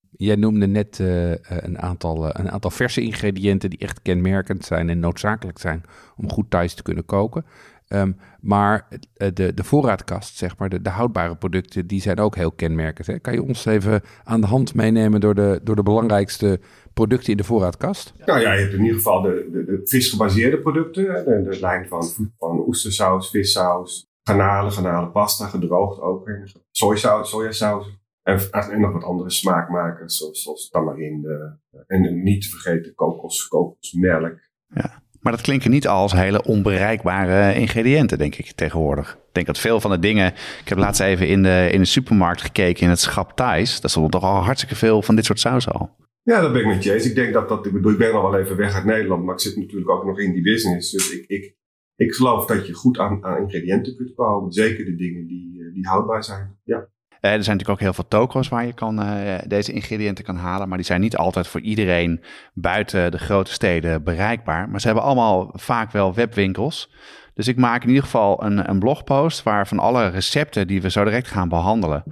Jij noemde net uh, een, aantal, uh, een aantal verse ingrediënten die echt kenmerkend zijn en noodzakelijk zijn om goed thuis te kunnen koken. Um, maar de, de voorraadkast, zeg maar, de, de, houdbare producten, die zijn ook heel kenmerkend. Hè? Kan je ons even aan de hand meenemen door de, door de belangrijkste producten in de voorraadkast?
Nou ja, je hebt in ieder geval de, de, de visgebaseerde producten. De, de lijn van, van oestersaus, vissaus, garnalen, garnalenpasta, gedroogd ook. Sojasaus, sojasaus. En, en nog wat andere smaakmakers, zoals, zoals tamarinde. En niet te vergeten kokos, kokosmelk.
Ja. Maar dat klinken niet als hele onbereikbare ingrediënten, denk ik tegenwoordig. Ik denk dat veel van de dingen. Ik heb laatst even in de, in de supermarkt gekeken in het schap Thais. Daar stond toch al hartstikke veel van dit soort saus al.
Ja, dat ben ik met je eens. Ik denk dat dat. Ik bedoel, ik ben al wel even weg uit Nederland, maar ik zit natuurlijk ook nog in die business. Dus ik, ik, ik geloof dat je goed aan, aan ingrediënten kunt komen. Zeker de dingen die, die houdbaar zijn. Ja.
Uh, er zijn natuurlijk ook heel veel toko's waar je kan, uh, deze ingrediënten kan halen. Maar die zijn niet altijd voor iedereen buiten de grote steden bereikbaar. Maar ze hebben allemaal vaak wel webwinkels. Dus ik maak in ieder geval een, een blogpost waar van alle recepten die we zo direct gaan behandelen.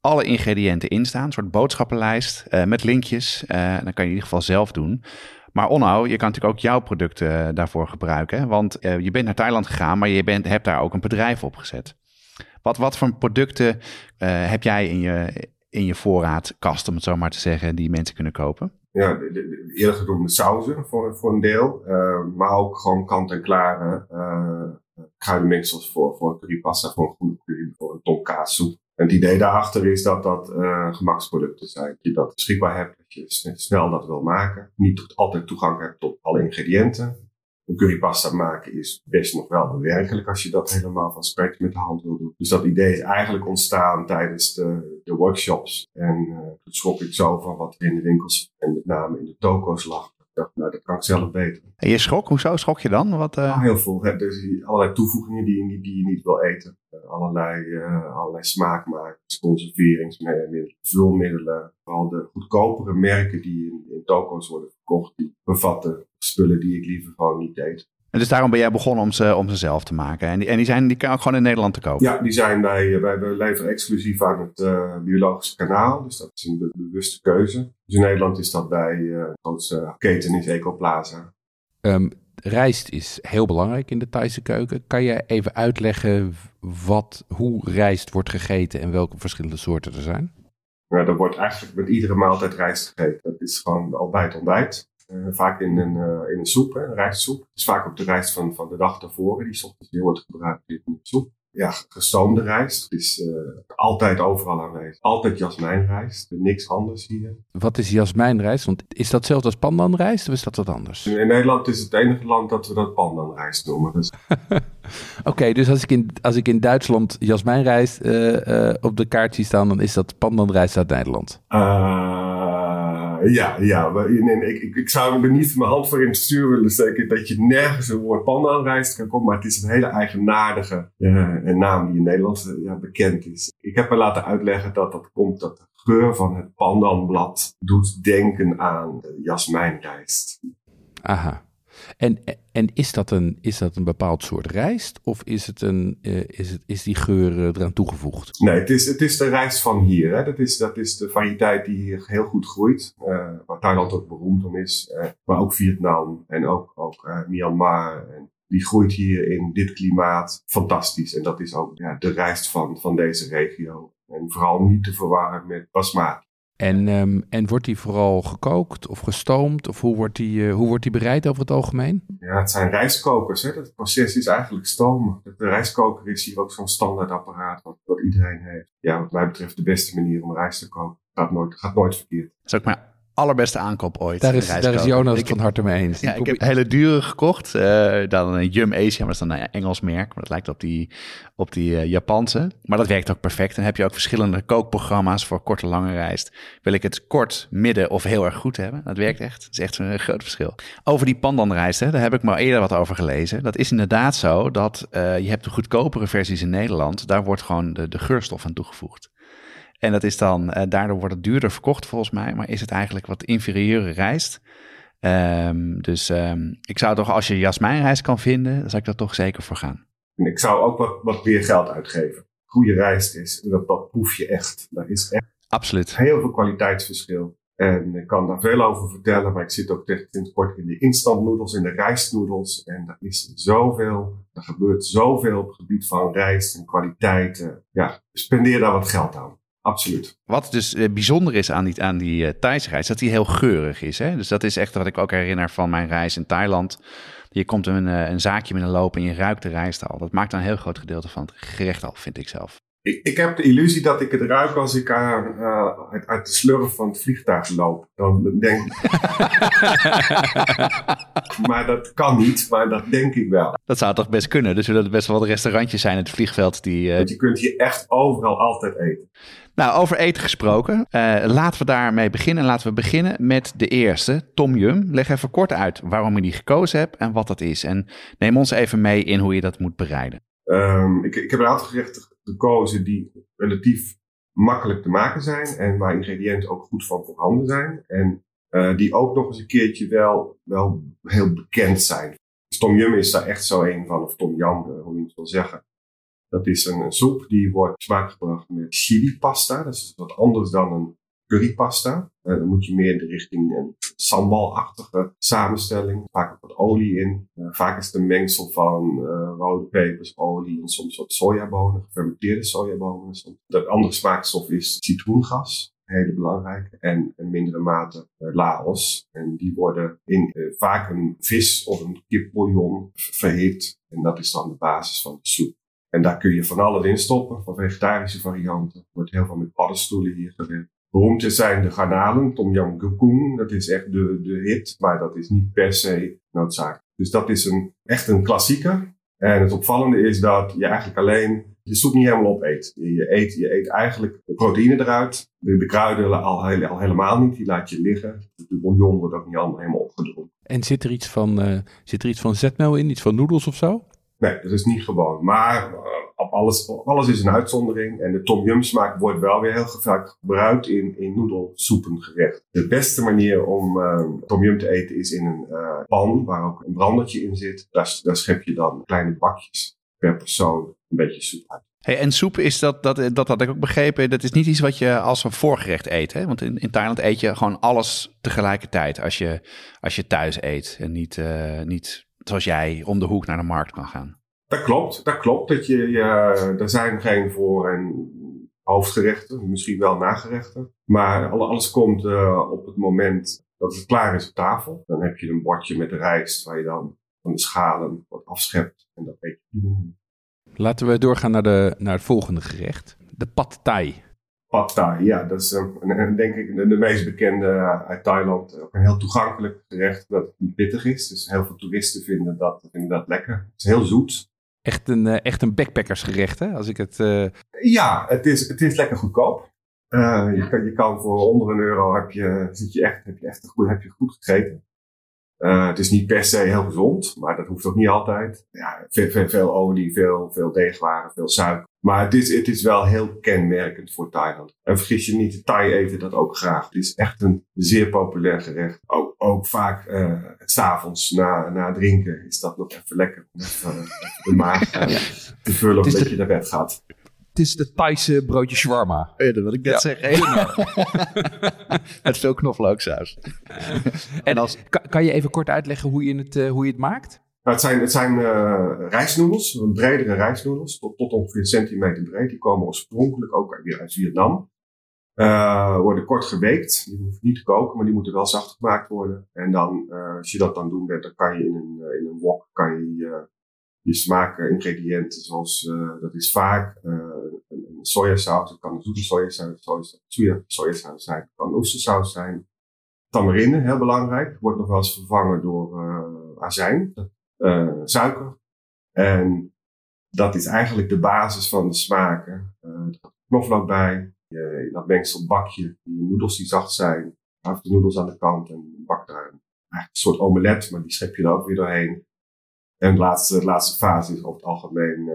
Alle ingrediënten in staan. Een soort boodschappenlijst uh, met linkjes. dan kan je in ieder geval zelf doen. Maar Onno, je kan natuurlijk ook jouw producten daarvoor gebruiken. Want je bent naar Thailand gegaan, maar je bent, hebt daar ook een bedrijf opgezet. Wat, wat voor producten uh, heb jij in je, in je voorraadkast, om het zo maar te zeggen, die mensen kunnen kopen?
Ja, de, de, eerder genoemde sauzen voor, voor een deel. Uh, maar ook gewoon kant-en-klare uh, voor, voor currypasta, voor een goede curry, voor een tonkaasoep. En het idee daarachter is dat dat gemaksproducten zijn. Dat je dat beschikbaar hebt, dat je snel dat wil maken. Niet altijd toegang hebt tot alle ingrediënten een currypasta maken is best nog wel bewerkelijk als je dat helemaal van scratch met de hand wil doen. Dus dat idee is eigenlijk ontstaan tijdens de, de workshops. En uh, toen schrok ik zo van wat er in de winkels en met name in de toko's lag. Ik dacht, nou, dat kan ik zelf beter.
En je schrok? Hoezo schrok je dan? Wat, uh...
heel veel. Hè? Dus allerlei toevoegingen die je niet, die je niet wil eten. Uh, allerlei, allerlei smaakmakers, conserveringsmiddelen, vulmiddelen. Vooral de goedkopere merken die in, in toko's worden verkocht, die bevatten spullen die ik liever gewoon niet eet.
En dus daarom ben jij begonnen om ze, om ze zelf te maken. En die, en die, zijn, die kan ook gewoon in Nederland te kopen?
Ja, die zijn bij, wij leveren exclusief aan het uh, biologische kanaal. Dus dat is een bewuste keuze. Dus in Nederland is dat bij uh, de grootste keten is Ecoplaza.
Um, rijst is heel belangrijk in de Thaise keuken. Kan je even uitleggen wat, hoe rijst wordt gegeten en welke verschillende soorten er zijn?
Nou, er wordt eigenlijk met iedere maaltijd rijst gegeten. Dat is gewoon al bij het ontbijt. Uh, vaak in een, uh, in een soep, hè, een rijstsoep. Is vaak op de rijst van, van de dag tevoren. Die ochtends heel wordt gebruikt in de soep. Ja, gestoomde rijst is uh, altijd overal aanwezig. Altijd jasmijnrijst, niks anders hier.
Wat is jasmijnrijst? Want is dat hetzelfde als pandanrijst of is dat wat anders?
In Nederland is het enige land dat we dat pandanrijst noemen. Dus.
Oké, okay, dus als ik, in, als ik in Duitsland jasmijnrijst op de kaart zie staan, dan is dat pandanrijst uit Nederland?
Ja, ja. Nee, ik, ik, zou er niet mijn hand voor in het stuur willen steken dat je nergens een woord pandanrijst kan komen. Maar het is een hele eigenaardige uh, naam die in Nederland uh, ja, bekend is. Ik heb me laten uitleggen dat dat komt dat de geur van het pandanblad doet denken aan de jasmijnrijst.
Aha. En, en is, dat een, is dat een bepaald soort rijst of is, het een, uh, is, het, is die geur uh, eraan toegevoegd?
Nee, het is, het is de rijst van hier. Hè. Dat, is, dat is de variëteit die hier heel goed groeit. Uh, waar Thailand ook beroemd om is. maar ook Vietnam en ook, ook Myanmar. En die groeit hier in dit klimaat fantastisch. En dat is ook ja, de rijst van, van deze regio. En vooral niet te verwarren met basmati.
En, ehm, en wordt die vooral gekookt of gestoomd? Of hoe wordt die, uh, hoe wordt die bereid over het algemeen?
Ja, het zijn rijstkokers. Hè? Het proces is eigenlijk stomen. De rijstkoker is hier ook zo'n standaard apparaat wat, wat iedereen heeft. Ja, wat mij betreft de beste manier om rijst te koken. Gaat nooit, gaat nooit verkeerd.
Is ook maar allerbeste aankoop ooit.
Daar is, daar is Jonas van harte mee eens.
Ja, ik heb hele dure gekocht. Uh, dan een Yum Asia, maar dat is dan een Engels merk. Maar dat lijkt op die, op die uh, Japanse. Maar dat werkt ook perfect. Dan heb je ook verschillende kookprogramma's voor korte, lange rijst. Wil ik het kort, midden of heel erg goed hebben? Dat werkt echt. Dat is echt een groot verschil. Over die pandanrijst, hè, daar heb ik maar eerder wat over gelezen. Dat is inderdaad zo dat uh, je hebt de goedkopere versies in Nederland. Daar wordt gewoon de, de geurstof aan toegevoegd. En dat is dan, uh, daardoor wordt het duurder verkocht volgens mij, maar is het eigenlijk wat inferieure rijst. Um, dus um, ik zou toch, als je jasmijnrijst kan vinden, dan zou ik daar toch zeker voor gaan.
En ik zou ook wat, wat meer geld uitgeven. Goede rijst is, dat, dat proef je echt. Daar is echt
Absoluut.
heel veel kwaliteitsverschil. En ik kan daar veel over vertellen, maar ik zit ook sinds kort in de instantnoedels, in de rijstnoedels. En er is zoveel, er gebeurt zoveel op het gebied van rijst en kwaliteiten. Ja, spendeer daar wat geld aan. Absoluut.
Wat dus uh, bijzonder is aan die, aan die uh, Thaise reis, dat die heel geurig is. Hè? Dus dat is echt wat ik ook herinner van mijn reis in Thailand. Je komt een, uh, een zaakje met een loop en je ruikt de rijst al. Dat maakt een heel groot gedeelte van het gerecht al, vind ik zelf.
Ik, ik heb de illusie dat ik het ruik als ik uit, uit, de slurf van het vliegtuig loop. Dan denk ik... maar dat kan niet, maar dat denk ik wel.
Dat zou toch best kunnen. Dus er zullen best wel wat restaurantjes zijn in het vliegveld die...
Want je kunt hier echt overal altijd eten.
Nou, over eten gesproken. Uh, laten we daarmee beginnen. Laten we beginnen met de eerste, Tom Yum. Leg even kort uit waarom je die gekozen hebt en wat dat is. En neem ons even mee in hoe je dat moet bereiden.
Um, ik, ik heb een aantal gerechten gekozen die relatief makkelijk te maken zijn. En waar ingrediënten ook goed van voorhanden zijn. En uh, die ook nog eens een keertje wel, wel heel bekend zijn. Dus Tom Yum is daar echt zo een van, of Tom Yam, hoe je het wil zeggen. Dat is een, soep die wordt smaakgebracht met chili pasta. Dat is wat anders dan een currypasta. Uh, dan moet je meer in de richting een sambalachtige samenstelling. Vaak ook wat olie in. Uh, vaak is het een mengsel van uh, rode pepers, olie en soms wat sojabonen, gefermenteerde sojabonen. De andere smaakstof is citroengas. Hele belangrijke. En in mindere mate laos. En die worden in vaak een vis of een kipbouillon verhit. En dat is dan de basis van de soep. En daar kun je van alles in stoppen, van vegetarische varianten. Er wordt heel veel met paddenstoelen hier gewerkt. Beroemd zijn de garnalen, Tom Yam Goong, dat is echt de, de hit, maar dat is niet per se noodzakelijk. Dus dat is een, echt een klassieker. En het opvallende is dat je eigenlijk alleen je soep niet helemaal opeet. Je, je, eet, je eet eigenlijk de proteïne eruit. De, de kruiden al, al, helemaal niet, die laat je liggen. De bouillon wordt ook niet helemaal opgedronken.
En zit er iets van, uh, zit er iets van zetmeel in, iets van noedels of zo?
Nee, dat is niet gewoon. Maar uh, op alles, alles is een uitzondering. En de tom yum smaak wordt wel weer heel vaak gebruikt in, in noedelsoepengerecht. De beste manier om uh, tom yum te eten is in een uh, pan waar ook een brandertje in zit. Daar, daar schep je dan kleine bakjes per persoon een beetje soep uit.
Hey, en soep is dat, dat, dat had ik ook begrepen, dat is niet iets wat je als een voorgerecht eet. Hè? Want in, in Thailand eet je gewoon alles tegelijkertijd als je, als je thuis eet. En niet, niet zoals jij om de hoek naar de markt kan gaan.
Dat klopt, dat klopt. Dat je, je, er zijn geen voor- en hoofdgerechten, misschien wel nagerechten. Maar alles komt uh, op het moment dat het klaar is op tafel. Dan heb je een bordje met de rijst waar je dan van de schalen wat afschept. En dat weet je.
Laten we doorgaan naar, de, naar het volgende gerecht. De pad thai.
Pad thai, ja. Dat is een, denk ik de, de, meest bekende uit Thailand. Ook een heel toegankelijk gerecht dat het niet pittig is. Dus heel veel toeristen vinden dat, vinden dat lekker. Het is heel zoet.
Echt een, uh, echt een backpackersgerecht, hè? Als ik het, uh...
Ja, het is, het is lekker goedkoop. Uh, je, kan, je kan voor onder een euro heb je, zit je echt, heb je echt goed, heb je goed gegeten. Het is niet per se heel gezond, maar dat hoeft ook niet altijd. Ja, veel, veel, veel olie, veel, veel deegwaren, veel suiker. Maar het is, het is wel heel kenmerkend voor Thailand. En vergis je niet, de Thai eten dat ook graag. Het is echt een zeer populair gerecht. Ook, ook vaak uh, s'avonds na, na drinken is dat nog even lekker. Om even, uh, de maag te vullen dat je naar bed gaat.
Het is de Thaise broodje shawarma.
Ja, dat wil ik net ja. zeggen. Met veel knoflooksaus.
en als, kan, kan, je even kort uitleggen hoe je het, hoe je het maakt?
Nou, het zijn, het zijn uh, rijstnoedels, bredere rijstnoedels, tot, tot ongeveer een centimeter breed. Die komen oorspronkelijk ook weer uit Vietnam. Uh, worden kort geweekt. Die hoeven niet te koken, maar die moeten wel zacht gemaakt worden. En dan, uh, als je dat dan doen bent, dan kan je in een, in een wok kan je je, smaakingrediënten, zoals dat is vaak een, een sojasaus, het kan een zoete sojasaus, soja, sojasaus zijn, het kan oestersaus zijn. Tamarinde, heel belangrijk, wordt nog wel eens vervangen door azijn, suiker. En dat is eigenlijk de basis van de smaken. er knoflook bij, je, in dat mengselbakje je noedels die zacht zijn, houdt de noedels aan de kant en bak daar een, een soort omelet, maar die schep je er ook weer doorheen. En de laatste, de laatste fase is over het algemeen, uh,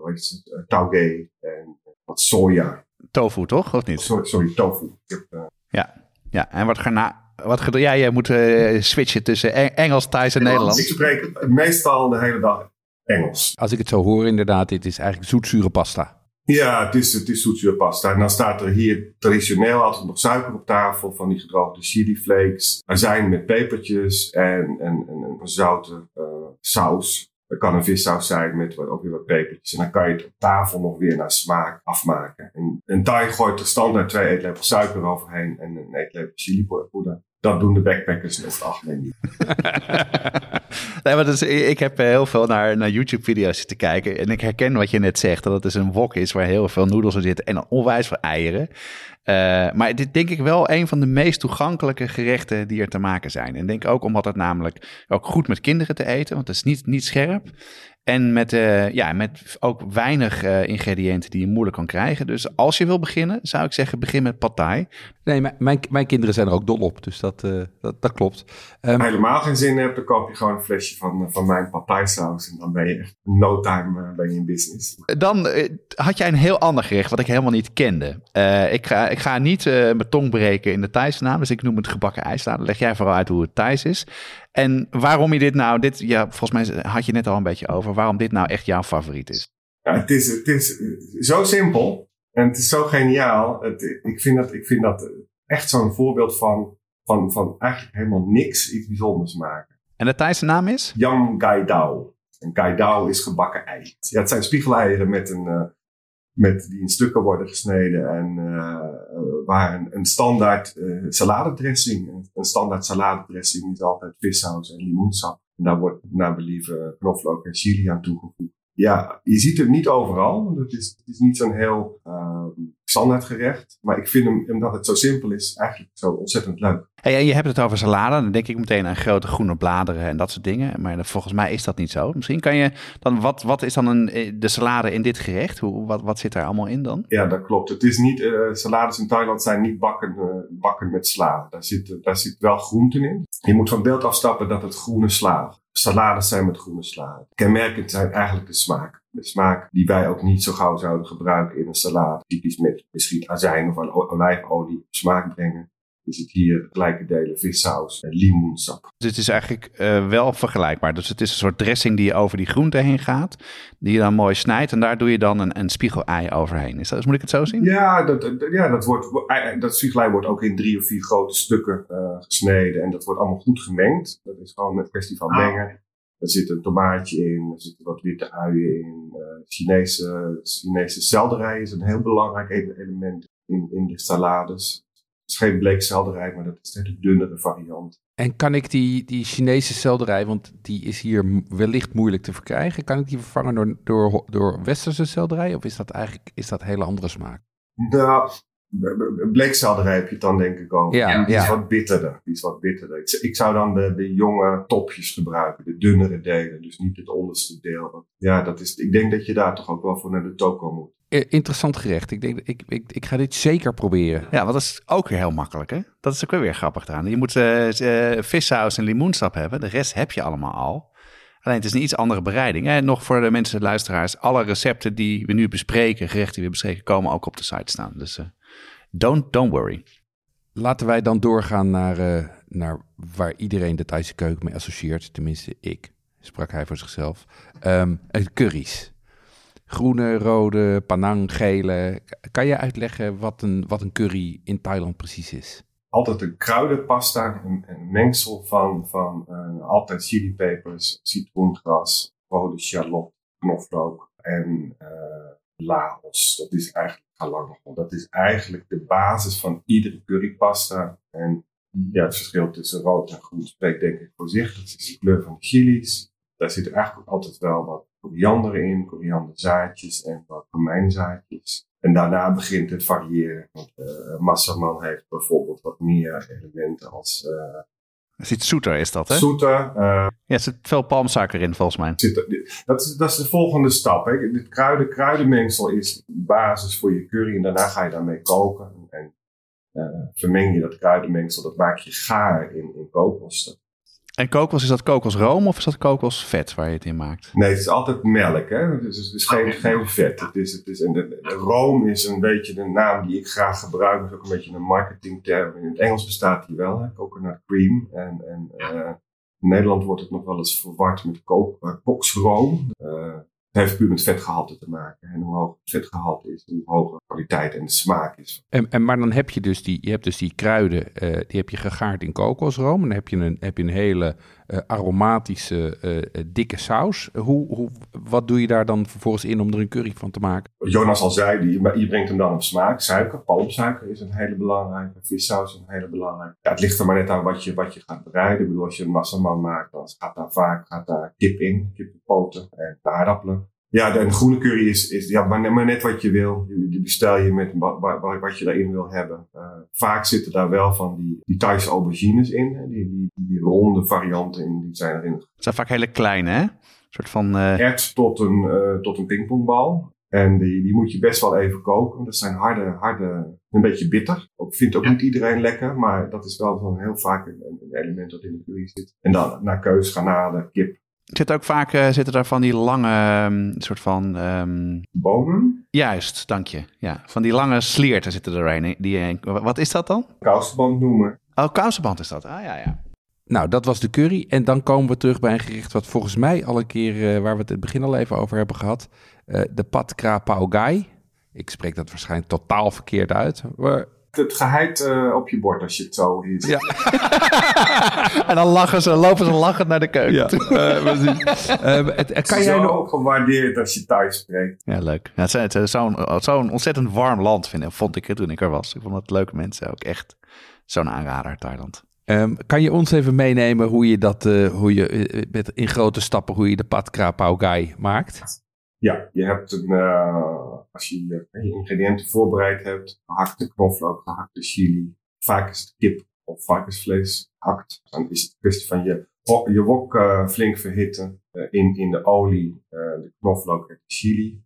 hoe heet het, uh, tauge en wat soja.
Tofu toch, of niet?
Sorry, sorry tofu. Heb, uh,
ja, ja, en wat garna wat ga ja, jij moet uh, switchen tussen Engels, Thais en Nederlands.
Ik spreek meestal de hele dag Engels.
Als ik het zo hoor, inderdaad, dit is eigenlijk zoetzure pasta.
Ja, het is, het is zoetzuurpasta. En dan staat er hier traditioneel altijd nog suiker op tafel van die gedroogde chili flakes. Azijn met pepertjes en, en, en een zoute uh, saus. Dat kan een vissaus zijn met wat, ook weer wat pepertjes. En dan kan je het op tafel nog weer naar smaak afmaken. En een Thai gooit er standaard twee eetlepels suiker overheen en een eetlepel chilipoeder. Dat doen de backpackers over het algemeen niet.
nee, maar dus, ik heb heel veel naar, naar YouTube-video's te kijken. En ik herken wat je net zegt. Dat het dus een wok is waar heel veel noedels in zitten. En onwijs veel eieren. Uh, maar dit denk ik wel een van de meest toegankelijke gerechten die er te maken zijn. En denk ook omdat het namelijk ook goed met kinderen te eten. Want het is niet, niet scherp. En met, uh, ja, met ook weinig uh, ingrediënten die je moeilijk kan krijgen. Dus als je wil beginnen, zou ik zeggen, begin met patai.
Nee, mijn, mijn kinderen zijn er ook dol op, dus dat, uh, dat, dat, klopt.
Um, helemaal geen zin hebt, dan koop je gewoon een flesje van, van mijn patai saus. En dan ben je echt no time ben je in business.
Dan had jij een heel ander gerecht wat ik helemaal niet kende. ik, ga, ik ga niet mijn tong breken in de Thaise naam, dus ik noem het gebakken ijssalade. Leg jij vooral uit hoe het Thais is. En waarom je dit nou, dit, ja, volgens mij had je net al een beetje over, waarom dit nou echt jouw favoriet is.
Ja, het is, het is zo simpel en het is zo geniaal. Het, ik, vind dat, ik vind dat echt zo'n voorbeeld van, van, van eigenlijk helemaal niks iets bijzonders maken.
En de Thaise naam is?
Yam Gai Dao. En Gai Dao is gebakken ei. Ja, het zijn spiegeleieren met een, uh, met, die in stukken worden gesneden en uh, waar een, een standaard uh, saladedressing, een standaard saladedressing is altijd vissaus en limoensap. En daar wordt naar believen knoflook en chili aan toegevoegd. Ja, je ziet hem niet overal, het is, het is niet zo'n heel uh, standaard gerecht. Maar ik vind hem, omdat het zo simpel is, eigenlijk zo ontzettend leuk.
Hey, en je hebt het over salade. Dan denk ik meteen aan grote groene bladeren en dat soort dingen. Maar volgens mij is dat niet zo. Misschien kan je dan, wat, wat is dan een, eh, de salade in dit gerecht? Hoe, wat, wat zit daar allemaal in dan?
Ja, dat klopt. Het is niet, uh, salades in Thailand zijn niet bakken, uh, bakken met sla. Daar zit, daar zit wel groenten in. Je moet van beeld afstappen dat het groene sla salades zijn met groene sla. Kenmerkend zijn eigenlijk de smaak. De smaak die wij ook niet zo gauw zouden gebruiken in een salade. Typisch met misschien azijn of olijfolie smaak brengen is het hier gelijke delen vissaus en limoensap.
Dus het is eigenlijk uh, wel vergelijkbaar. Dus het is een soort dressing die over die groente heen gaat. Die je dan mooi snijdt. En daar doe je dan een, een spiegelei overheen. Is dat, moet ik het zo zien?
Ja, dat, ja dat, wordt, dat spiegelei wordt ook in drie of vier grote stukken uh, gesneden. En dat wordt allemaal goed gemengd. Dat is gewoon een kwestie van ah. mengen. Er zit een tomaatje in, er zitten wat witte uien in. Uh, Chinese, Chinese selderij is een heel belangrijk element in, in de salades is geen bleekselderij, maar dat is een dunnere variant.
En kan ik die, die Chinese selderij, want die is hier wellicht moeilijk te verkrijgen, kan ik die vervangen door, door, door westerse selderij? Of is dat eigenlijk is dat een hele andere smaak?
Nou, bleekselderij heb je het dan denk ik ook. Ja, die is wat bitterder. Die is wat bitterder. Ik, ik, zou dan de, de jonge topjes gebruiken, de dunnere delen, dus niet het onderste deel. Ja, dat is, ik denk dat je daar toch ook wel voor naar de toko moet.
Interessant gerecht. Ik denk, ik, ik, ik ga dit zeker proberen.
Ja, want dat is ook weer heel makkelijk, hè? Dat is ook weer grappig eraan. Je moet uh, vissaus en limoensap hebben. De rest heb je allemaal al. Alleen het is een iets andere bereiding. En nog voor de mensen, luisteraars, alle recepten die we nu bespreken, gerechten die we bespreken, komen ook op de site staan. Dus uh, don't, don't worry.
Laten wij dan doorgaan naar, uh, naar waar iedereen de Thaise keuken mee associeert. Tenminste, ik, sprak hij voor zichzelf. Um, curry's. Groene, rode, panang, gele. Kan je uitleggen wat een, wat een curry in Thailand precies is?
Altijd een kruidenpasta, een, een mengsel van, van uh, altijd chilipepers, citroengras, rode shallot, knoflook en uh, Laos. Dat is eigenlijk galang. Dat is eigenlijk de basis van iedere currypasta. En ja, het verschil tussen rood en groen spreekt denk ik voor zich. Dat is de kleur van de chilies. Daar zit eigenlijk ook altijd wel wat koriander in, korianderzaadjes en wat komijnzaadjes. En daarna begint het variëren. Want uh, Massaman heeft bijvoorbeeld wat meer elementen als... Uh,
is iets zoeter is dat, hè?
Zoeter. Uh,
ja, er zit veel palmsuiker in, volgens mij.
Zit, dat, is, dat is de volgende stap. Hè. Dit kruiden, kruidenmengsel is de basis voor je curry. En daarna ga je daarmee koken. En uh, vermeng je dat kruidenmengsel. Dat maak je gaar in, in kokos.
En kokos, is dat kokosroom of is dat kokosvet waar je het in maakt?
Nee, het is altijd melk. Hè? Dus het is geen, geen vet. Het is, het is, en de, room is een beetje de naam die ik graag gebruik. Dat is ook een beetje een marketingterm. In het Engels bestaat die wel, hè? coconut cream. En, en uh, in Nederland wordt het nog wel eens verward met koksroom. Uh, het heeft puur met vetgehalte te maken. En hoe hoger het vetgehalte is, hoe hoger de kwaliteit en de smaak is.
En, en, maar dan heb je dus die, je hebt dus die kruiden, uh, die heb je gegaard in kokosroom. En dan heb je een, heb je een hele aromatische, uh, dikke saus. Hoe, hoe, wat doe je daar dan vervolgens in om er een curry van te maken?
Jonas al zei, die, je brengt hem dan op smaak. Suiker, palmsuiker is een hele belangrijke. Vissaus is een hele belangrijke. Ja, het ligt er maar net aan wat je, wat je gaat bereiden. Ik bedoel, als je een massaman maakt, dan gaat daar vaak gaat daar kip in. Kippenpoten en aardappelen. Ja, de, groene curry is, is ja, maar, maar, net wat je wil. Die bestel je met wat, wat, wat je daarin wil hebben. Uh, vaak zitten daar wel van die, die Thaise aubergines in. Hè? Die, die, die, ronde varianten in, die zijn erin. Het
zijn vaak hele kleine, hè? Een soort van...
Uh... Ert tot een, uh, tot een pingpongbal. En die, die moet je best wel even koken. Dat zijn harde, harde, een beetje bitter. Ik vind ook niet iedereen lekker, maar dat is wel van heel vaak een, een element dat in de curry zit. En dan naar keus, garnalen, kip,
Zit ook vaak uh, zitten daar van die lange um, soort van. Um...
Bomen?
Juist, dank je. Ja, van die lange slierten zitten erin. Die, wat is dat dan?
Kousenband noemen.
Oh, kousenband is dat. Ah ja, ja.
Nou, dat was de curry. En dan komen we terug bij een gericht wat volgens mij al een keer, uh, waar we het in het begin al even over hebben gehad. Uh, de pad krapau gai. Ik spreek dat waarschijnlijk totaal verkeerd uit. Maar
het geheid uh, op je bord als je het zo is. Ja.
en dan lachen ze, lopen ze lachend naar de keuken. Ja, uh,
uh, het, kan jij nog... ook gewaardeerd als je thuis spreekt.
Ja, leuk. Ja, het is zo'n zo ontzettend warm land, vind, vond ik het toen ik er was. Ik vond het leuke mensen ook echt zo'n aanrader, Thailand.
Um, kan je ons even meenemen hoe je dat, hoe je met, in grote stappen, hoe je de pad krapau gai maakt?
Ja, je hebt een, uh, als je je, je ingrediënten voorbereid hebt, gehakte knoflook, gehakte chili, vaak is het kip of varkensvlees gehakt. Dan is het kwestie van je, je wok uh, flink verhitten, in, in de olie, de knoflook en de chili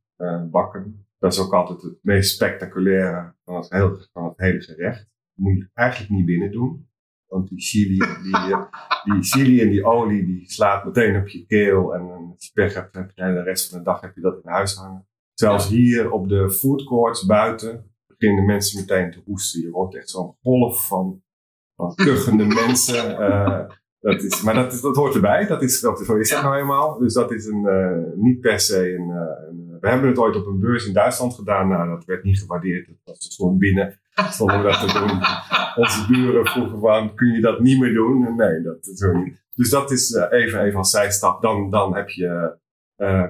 bakken. Dat is ook altijd het meest spectaculaire van het, hele, van het hele gerecht. Dat moet je eigenlijk niet binnen doen. Want die chili, die, eh, die chili en die olie, die slaat meteen op je keel. En als je pech hebt, heb je de rest van de dag heb je dat in huis hangen. Zelfs hier op de food courts buiten beginnen mensen meteen te hoesten. Je wordt echt zo'n golf van, van kuchende mensen. Uh, dat is, maar dat, is, dat hoort erbij. Dat is, dat is, zo is dat nou eenmaal. Dus dat is een, uh, niet per se een, uh, een, We hebben het ooit op een beurs in Duitsland gedaan. Nou, dat werd niet gewaardeerd. Dat stond binnen. Stonden we dat te doen. Onze buren vroegen van, kun je dat niet meer doen? Nee, dat zo niet. Dus dat is uh, even, even als zijstap. Dan, dan heb je,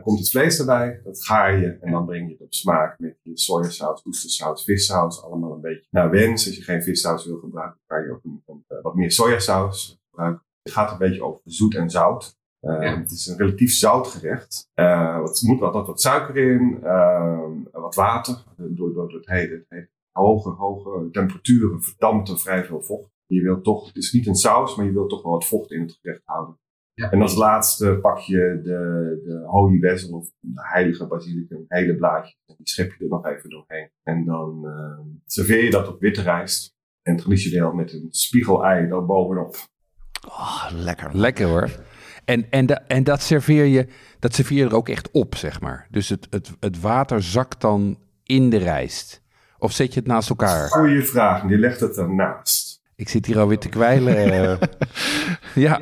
komt het vlees erbij. Dat ga je. En dan breng je het op smaak met je sojasaus, oestersaus, vissaus. Allemaal een beetje naar wens. Als je geen vissaus wil gebruiken, kan je ook een, een, wat meer sojasaus gebruiken. Het gaat een beetje over zoet en zout. Uh, ja. Het is een relatief zout gerecht. Uh, er moet altijd wat suiker in, uh, wat water. Door, door het hele, het hele hoge, hoge temperaturen verdampt er vrij veel vocht. Je wilt toch, het is niet een saus, maar je wilt toch wel wat vocht in het gerecht houden. Ja. En als laatste pak je de, de holy basil of de heilige basilicum, hele blaadje. En die schep je er nog even doorheen. En dan serveer je dat op witte rijst. En traditioneel met een spiegelei daar bovenop.
Oh, lekker.
Lekker hoor. En, en, de, en dat, serveer je, dat serveer je er ook echt op, zeg maar. Dus het, het, het water zakt dan in de rijst. Of zet je het naast elkaar?
Goeie vraag. Je legt het ernaast.
Ik zit hier alweer te kwijlen. Eh. ja.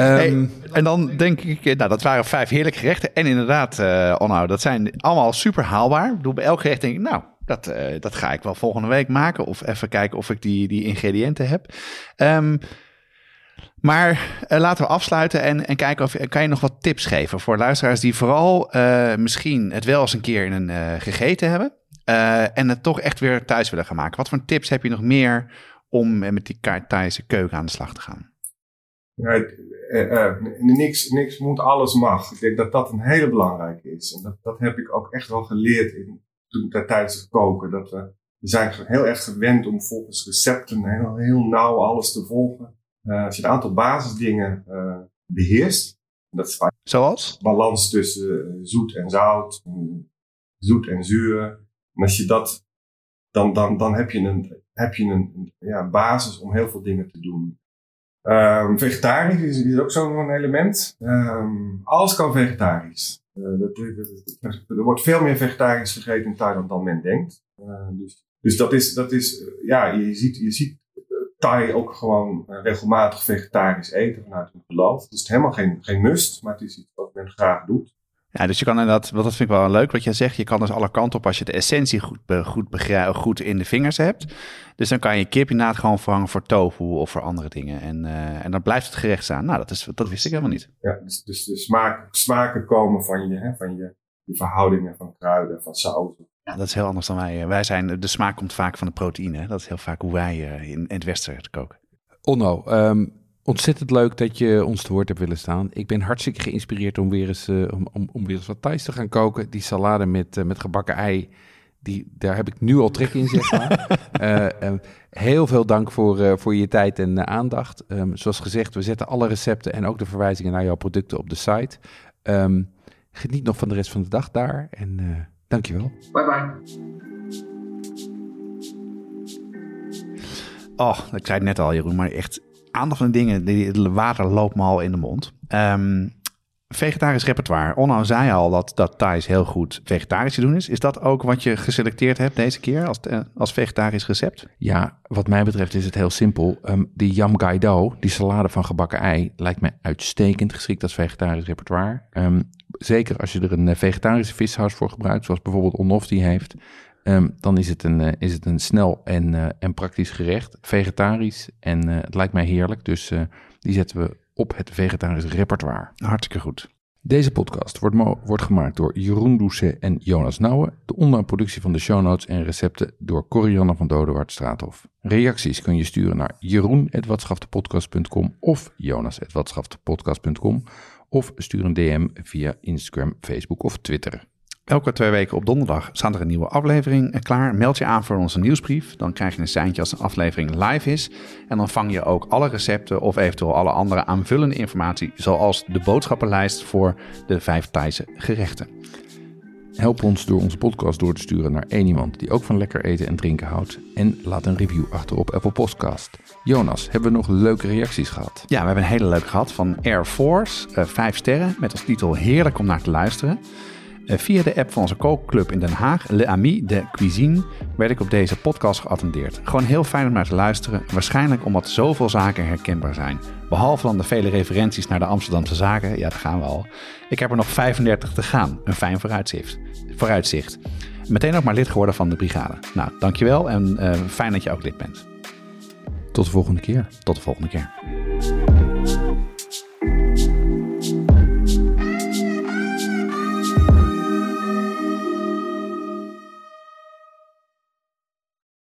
Um, en dan denk ik, nou, dat waren vijf heerlijke gerechten. En inderdaad, uh, Onno, dat zijn allemaal super haalbaar. Ik bedoel, bij elk gerecht denk ik, nou, dat, uh, dat ga ik wel volgende week maken. Of even kijken of ik die, die ingrediënten heb. Um, Maar uh, laten we afsluiten en, en kijken of kan je nog wat tips geven voor luisteraars die vooral uh, misschien het wel eens een keer in een uh, gegeten hebben en het toch echt weer thuis willen gaan maken. Wat voor tips heb je nog meer om met die Thaise keuken aan de slag te gaan?
Ja, niks, niks moet, alles mag. Ik denk dat dat een hele belangrijke is. En dat, dat heb ik ook echt wel geleerd in, toen, tijdens het koken. Dat we, zijn heel erg gewend om volgens recepten heel nauw alles te volgen. Uh, als je een aantal basisdingen uh, beheerst, dat is
Zoals?
balans tussen uh, zoet en zout, zoet en zuur. En als je dat, dan, dan, dan heb je een, heb je een ja, basis om heel veel dingen te doen. Um, vegetarisch is, is ook zo'n element. Um, alles kan vegetarisch. Dat, dat, er wordt veel meer vegetarisch gegeten in Thailand dan men denkt. dus, dus dat is, dat is ja, je ziet, je ziet Thai ook gewoon uh, regelmatig vegetarisch eten vanuit hun geloof. Dus het is helemaal geen, geen must, maar het is iets wat men graag doet.
Ja, dus je kan inderdaad, wat dat vind ik wel leuk wat jij zegt, je kan dus alle kanten op als je de essentie goed, goed, goed in de vingers hebt. Dus dan kan je kip inderdaad gewoon vervangen voor tofu of voor andere dingen. En, uh, en dan blijft het gerecht staan. Nou, dat, is, dat wist ik helemaal niet.
Ja, dus, dus de smaak, smaken komen van je, hè, van je, je verhoudingen van kruiden, van saus,
ja, dat is heel anders dan wij. Wij zijn, de smaak komt vaak van de proteïne. Dat is heel vaak hoe wij uh, in, het Westen te koken.
Onno, um, ontzettend leuk dat je ons te woord hebt willen staan. Ik ben hartstikke geïnspireerd om weer eens, uh, om, om, om, weer eens wat thuis te gaan koken. Die salade met, uh, met gebakken ei, die, daar heb ik nu al trek in, zeg maar. um, heel veel dank voor, voor je tijd en aandacht. Um, zoals gezegd, we zetten alle recepten en ook de verwijzingen naar jouw producten op de site. geniet nog van de rest van de dag daar en... Dankjewel.
Bye bye.
Oh, ik zei het net al, Jeroen, maar echt aantal van de dingen, het water loopt me al in de mond. Um, vegetarisch repertoire. Onno zei al dat, dat Thais heel goed vegetarisch te doen is. Is dat ook wat je geselecteerd hebt deze keer als, eh, als vegetarisch recept?
Ja, wat mij betreft is het heel simpel. Um, die yam gai do, die salade van gebakken ei, lijkt mij uitstekend geschikt als vegetarisch repertoire. Um, zeker als je er een eh, vegetarische vissaus voor gebruikt, zoals bijvoorbeeld Onof die heeft. Um, dan is het een, uh, is het een snel en, en praktisch gerecht. Vegetarisch en het lijkt mij heerlijk. Dus die zetten we op het vegetarisch repertoire.
Hartstikke goed.
Deze podcast wordt, wordt gemaakt door Jeroen Doucet en Jonas Nouwen. De online productie van de show notes en recepten door Corianne van Dodewaard Straathof. Reacties kun je sturen naar jeroen.watschaftepodcast.com of jonas.watschaftepodcast.com of stuur een DM via Instagram, Facebook of Twitter.
Elke twee weken op donderdag staat er een nieuwe aflevering klaar. Meld je aan voor onze nieuwsbrief. Dan krijg je een seintje als een aflevering live is. En dan vang je ook alle recepten of eventueel alle andere aanvullende informatie, zoals de boodschappenlijst voor de vijf Thaise gerechten.
Help ons door onze podcast door te sturen naar één iemand die ook van lekker eten en drinken houdt. En laat een review achter op Apple Podcast. Jonas, hebben we nog leuke reacties gehad?
Ja, we hebben een hele leuke gehad van Air Force. Uh, vijf sterren met als titel Heerlijk om naar te luisteren. Eh, via de app van onze kookclub in Den Haag, Le Ami de Cuisine, werd ik op deze podcast geattendeerd. Gewoon heel fijn om naar te luisteren, waarschijnlijk omdat zoveel zaken herkenbaar zijn. Behalve dan de vele referenties naar de Amsterdamse zaken, ja, daar gaan we al. Ik heb er nog 35 te gaan, een fijn vooruitzicht. vooruitzicht. Meteen ook maar lid geworden van de brigade. Nou, dankjewel en uh, fijn dat je ook lid bent.
Tot de volgende keer.
Tot de volgende keer.